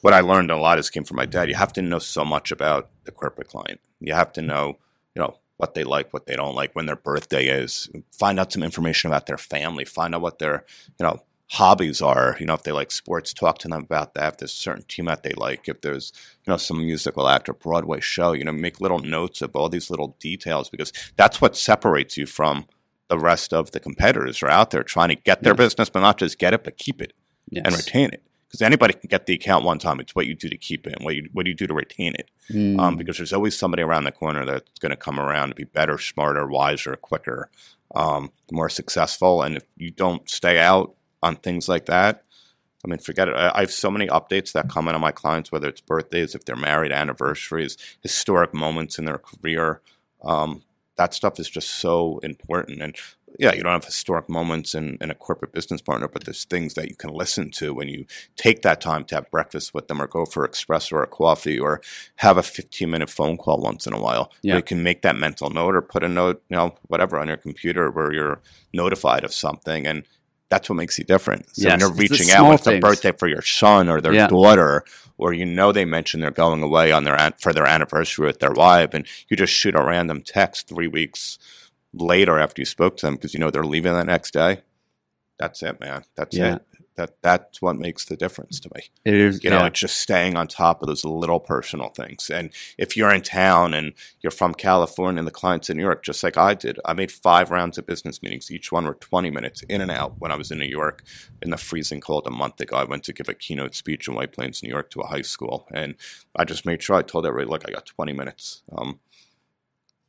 What I learned a lot is came from my dad. You have to know so much about the corporate client. You have to know, you know, what they like, what they don't like, when their birthday is. Find out some information about their family. Find out what their, you know, hobbies are. You know, if they like sports, talk to them about that. If there's a certain team that they like, if there's, you know, some musical act or Broadway show, you know, make little notes of all these little details because that's what separates you from the rest of the competitors who are out there trying to get their Yeah. business, but not just get it, but keep it Yes. and retain it. Because anybody can get the account one time. It's what you do to keep it and what you, what do you do to retain it Mm. um, because there's always somebody around the corner that's going to come around to be better, smarter, wiser, quicker, um, more successful. And if you don't stay out on things like that, I mean, forget it. I, I have so many updates that come in on my clients, whether it's birthdays, if they're married, anniversaries, historic moments in their career. Um, that stuff is just so important. And yeah, you don't have historic moments in, in a corporate business partner, but there's things that you can listen to when you take that time to have breakfast with them or go for espresso or a coffee or have a 15 minute phone call once in a while. Yeah. You can make that mental note or put a note, you know, whatever on your computer where you're notified of something. And that's what makes you different. So when Yes, you're reaching out with a birthday for your son or their Yeah. daughter, or you know they mentioned they're going away on their for their anniversary with their wife, and you just shoot a random text three weeks later after you spoke to them because you know they're leaving the next day. That's it, man. That's Yeah. it. That that's what makes the difference to me. It is. You know, yeah. it's just staying on top of those little personal things. And if you're in town and you're from California and the client's in New York, just like I did, I made five rounds of business meetings. Each one were 20 minutes in and out when I was in New York in the freezing cold a month ago. I went to give a keynote speech in White Plains, New York to a high school. And I just made sure I told everybody, look, I got 20 minutes. Um,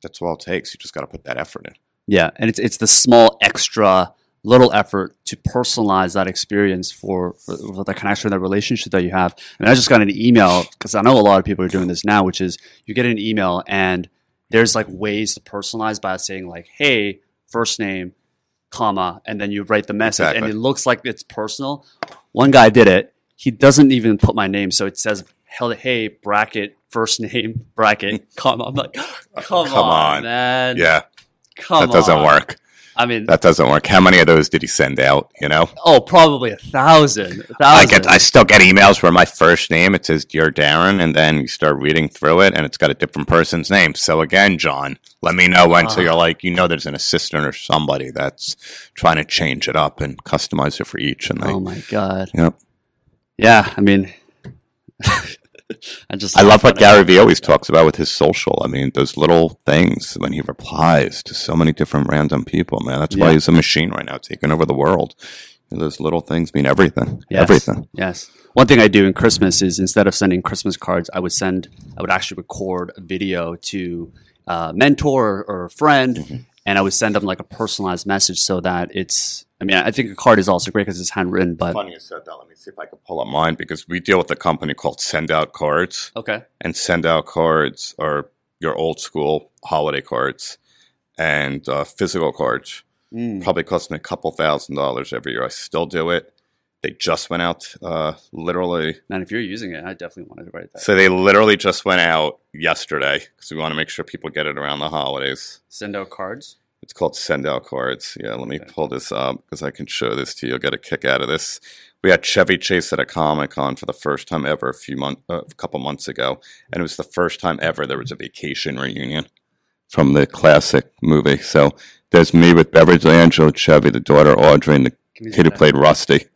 that's all it takes. You just got to put that effort in. Yeah, and it's it's the small extra little effort to personalize that experience for, for, for the connection, that relationship that you have. And I just got an email because I know a lot of people are doing this now, which is you get an email and there's like ways to personalize by saying like, "Hey, first name, comma," and then you write the message, and it looks like it's personal. One guy did it. He doesn't even put my name, so it says, hey, bracket, first name, bracket, comma." I'm like, "Come, Come on, on. man, Yeah, come that doesn't on." work. I mean, That doesn't work. How many of those did he send out? You know? oh, probably a thousand. A I thousand. get, I still get emails where my first name it says "Dear Darren," and then you start reading through it, and it's got a different person's name. So again, John, let me know when. So Ah. you're like, you know, there's an assistant or somebody that's trying to change it up and customize it for each. And they, oh my god. Yep. Yeah, I mean, I just I love what. Gary Vee always talks about with his social. I mean, those little things when he replies to so many different random people, man. That's why he's a machine right now, taking over the world. And those little things mean everything. Yes. Everything. Yes. One thing I do in Christmas is instead of sending Christmas cards, I would send, I would actually record a video to a mentor or a friend, Mm-hmm. And I would send them like a personalized message so that it's. I mean, I think a card is also great because it's handwritten, but Funny you said that. Let me see if I can pull up mine because we deal with a company called Send Out Cards. okay. and send out cards are your old school holiday cards and uh, physical cards. Mm. Probably cost me a couple thousand dollars every year. I still do it. They just went out uh, literally. And if you're using it, I definitely wanted to write that. So they literally just went out yesterday because we want to make sure people get it around the holidays. Send out cards. It's called Send Out Cards. Yeah, let me Okay. pull this up because I can show this to you. You'll get a kick out of this. We had Chevy Chase at a Comic Con for the first time ever a few months, uh, a couple months ago, and it was the first time ever there was a vacation reunion from the classic movie. So there's me with Beverly D'Angelo, Chevy, the daughter Audrey, and the kid who played Rusty.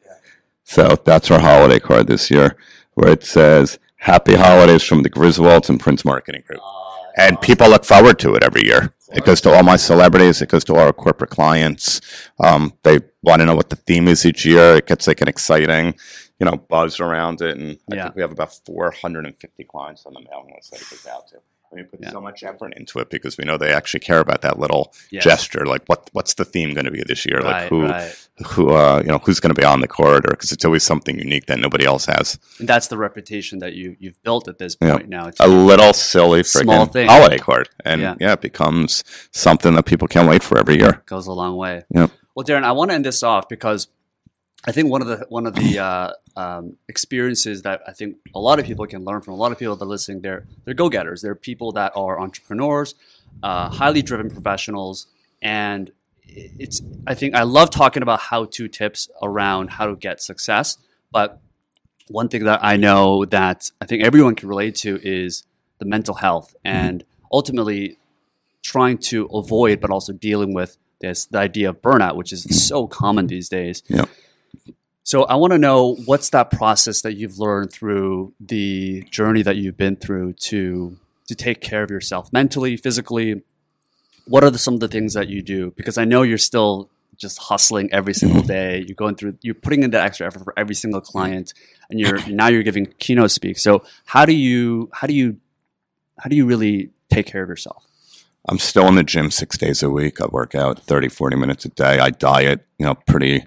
So that's our holiday card this year, where it says "Happy Holidays" from the Griswolds and Prince Marketing Group. And people look forward to it every year. It goes to all my celebrities. It goes to all our corporate clients. Um, they want to know what the theme is each year. It gets like an exciting, you know, buzz around it. And I Yeah. think we have about 450 clients on the mailing list that it goes out to. I mean, put Yeah. so much effort into it because we know they actually care about that little Yes. gesture. Like, what what's the theme going to be this year? like, who right. who uh, you know who's going to be on the corridor? Because it's always something unique that nobody else has. And that's the reputation that you you've built at this Yeah. point now. It's A little silly Small freaking thing. holiday card, and Yeah. yeah. it becomes something that people can't wait for every year. goes a long way. Yep. Well, Darren, I want to end this off because I think one of the one of the uh, um, experiences that I think a lot of people can learn from a lot of people that are listening, they're they're go getters. They're people that are entrepreneurs, uh, highly driven professionals, and it's. I think I love talking about how to tips around how to get success, but one thing that I know that I think everyone can relate to is the mental health and ultimately trying to avoid but also dealing with this the idea of burnout which is so common these days. So i want to know what's that process that you've learned through the journey that you've been through to to take care of yourself mentally physically? What are the, some of the things that you do? Because i know you're still just hustling every single day. You're going through you're putting in that extra effort for every single client and you're now you're giving keynote speak. So how do you how do you how do you really take care of yourself? I'm still in the gym six days a week. I work out 30, 40 minutes a day. I diet, you know, pretty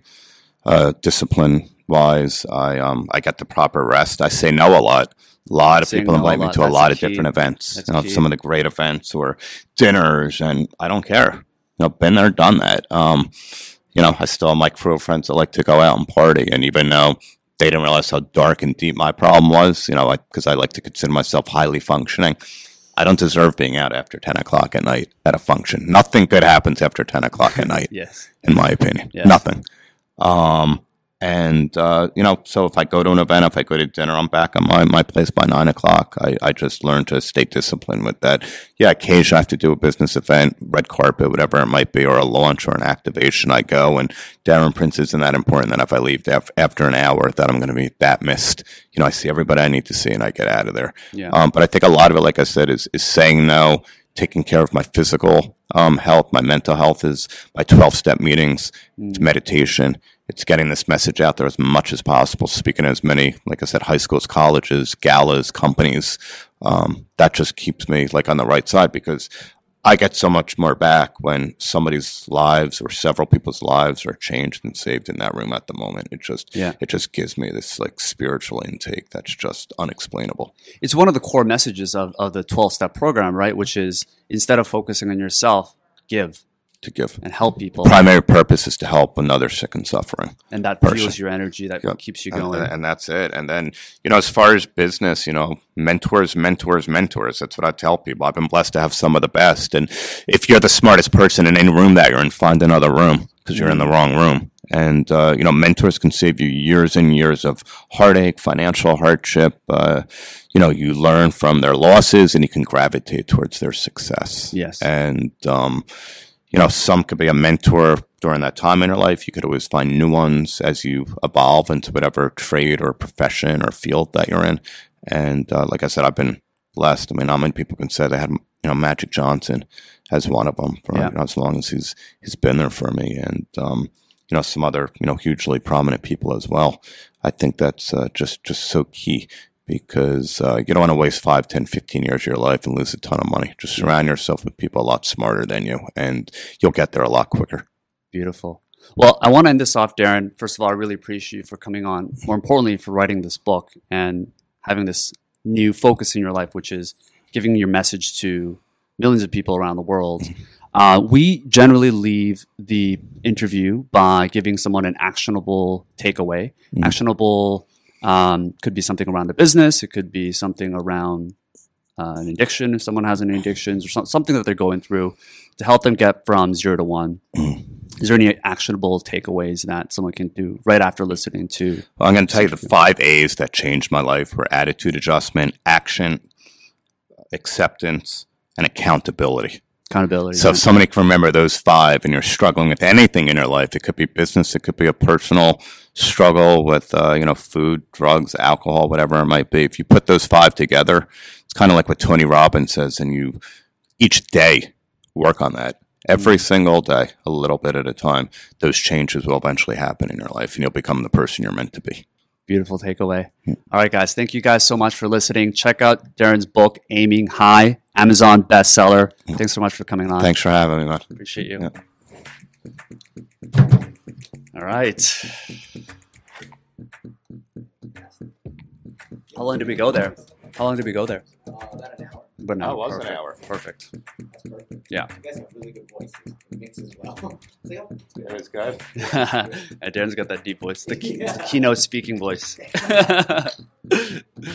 uh, discipline wise. I um, I get the proper rest. I say no a lot. A lot of Saying people no invite me lot. to a lot of key. different events. That's you know, key. some of the great events or dinners, and I don't care. You know, been there, done that. Um, you know, I still have my crew of friends that like to go out and party, and even though they didn't realize how dark and deep my problem was, you know, because I like to consider myself highly functioning. I don't deserve being out after 10 o'clock at night at a function. Nothing good happens after 10 o'clock at night, yes in my opinion. Nothing. Um, and, uh, you know, so if I go to an event, if I go to dinner, I'm back at my, my place by nine o'clock. I, I just learned to stay disciplined with that. Yeah, occasionally I have to do a business event, red carpet, whatever it might be, or a launch or an activation. I go and Darren Prince isn't that important that if I leave af- after an hour that I'm going to be that missed. You know, I see everybody I need to see and I get out of there. yeah Um, but I think a lot of it, like I said, is, is saying no, taking care of my physical um, health, my mental health is my 12 step meetings, it's meditation. It's getting this message out there as much as possible, speaking to as many, like I said, high schools, colleges, galas, companies. Um, that just keeps me like on the right side because I get so much more back when somebody's lives or several people's lives are changed and saved in that room at the moment. It just, Yeah. it just gives me this like spiritual intake that's just unexplainable. it's one of the core messages of, of the 12 step program, right? Which is instead of focusing on yourself, give to give. and help people. Primary purpose is to help another sick and suffering. and that person. fuels your energy, that Yep. keeps you And, going. and that's it. And then, you know, as far as business, you know, mentors, mentors, mentors. That's what I tell people. I've been blessed to have some of the best. And if you're the smartest person in any room that you're in, find another room because you're in the wrong room. And, uh, you know, mentors can save you years and years of heartache, financial hardship. Uh, you know, you learn from their losses and you can gravitate towards their success. Yes. And, um, you know, some could be a mentor during that time in your life. You could always find new ones as you evolve into whatever trade or profession or field that you're in. And uh, like I said, I've been blessed. I mean, how many people can say they had, you know, Magic Johnson as one of them for Yeah. you know, as long as he's he's been there for me, and um, you know, some other you know hugely prominent people as well. I think that's uh, just just so key because uh, you don't want to waste 5, 10, 15 years of your life and lose a ton of money. Just surround yourself with people a lot smarter than you, and you'll get there a lot quicker. Beautiful. Well, I want to end this off, Darren. First of all, I really appreciate you for coming on. More importantly, for writing this book and having this new focus in your life, which is giving your message to millions of people around the world. Uh, we generally leave the interview by giving someone an actionable takeaway. Actionable um, could be something around the business. It could be something around uh, an addiction, if someone has any addictions, or some, something that they're going through to help them get from zero to one. Is there any actionable takeaways that someone can do right after listening to? Well, I'm going to tell you the five A's that changed my life were attitude adjustment, action, acceptance, and accountability. Accountability. So if somebody can remember those five and you're struggling with anything in your life, it could be business, it could be a personal struggle with, uh, you know, food, drugs, alcohol, whatever it might be. If you put those five together, it's kind of like what Tony Robbins says, and you each day work on that. Every single day, a little bit at a time, those changes will eventually happen in your life and you'll become the person you're meant to be. Beautiful takeaway. Hmm. All right, guys. Thank you guys so much for listening. Check out Darren's book, Aiming High, Amazon bestseller. Hmm. Thanks so much for coming on. Thanks for having me, man. Appreciate you. Yeah. All right. How long did we go there? How long did we go there? Uh, about an hour. But no, Oh, it was an hour. Perfect. That's perfect. Yeah. You guys have really good voices. Mix as well. So, yeah, it's good. It was good. and Darren's got that deep voice, the, key, the keynote speaking voice.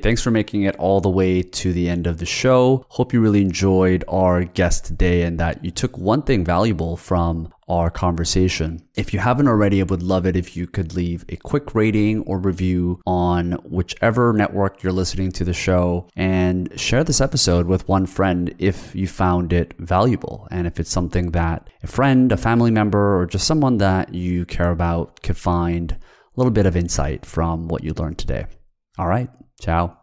Thanks for making it all the way to the end of the show. Hope you really enjoyed our guest today and that you took one thing valuable from our conversation. If you haven't already, I would love it if you could leave a quick rating or review on whichever network you're listening to the show and share this episode with one friend if you found it valuable and if it's something that a friend, a family member, or just someone that you care about could find a little bit of insight from what you learned today. All right. Ciao.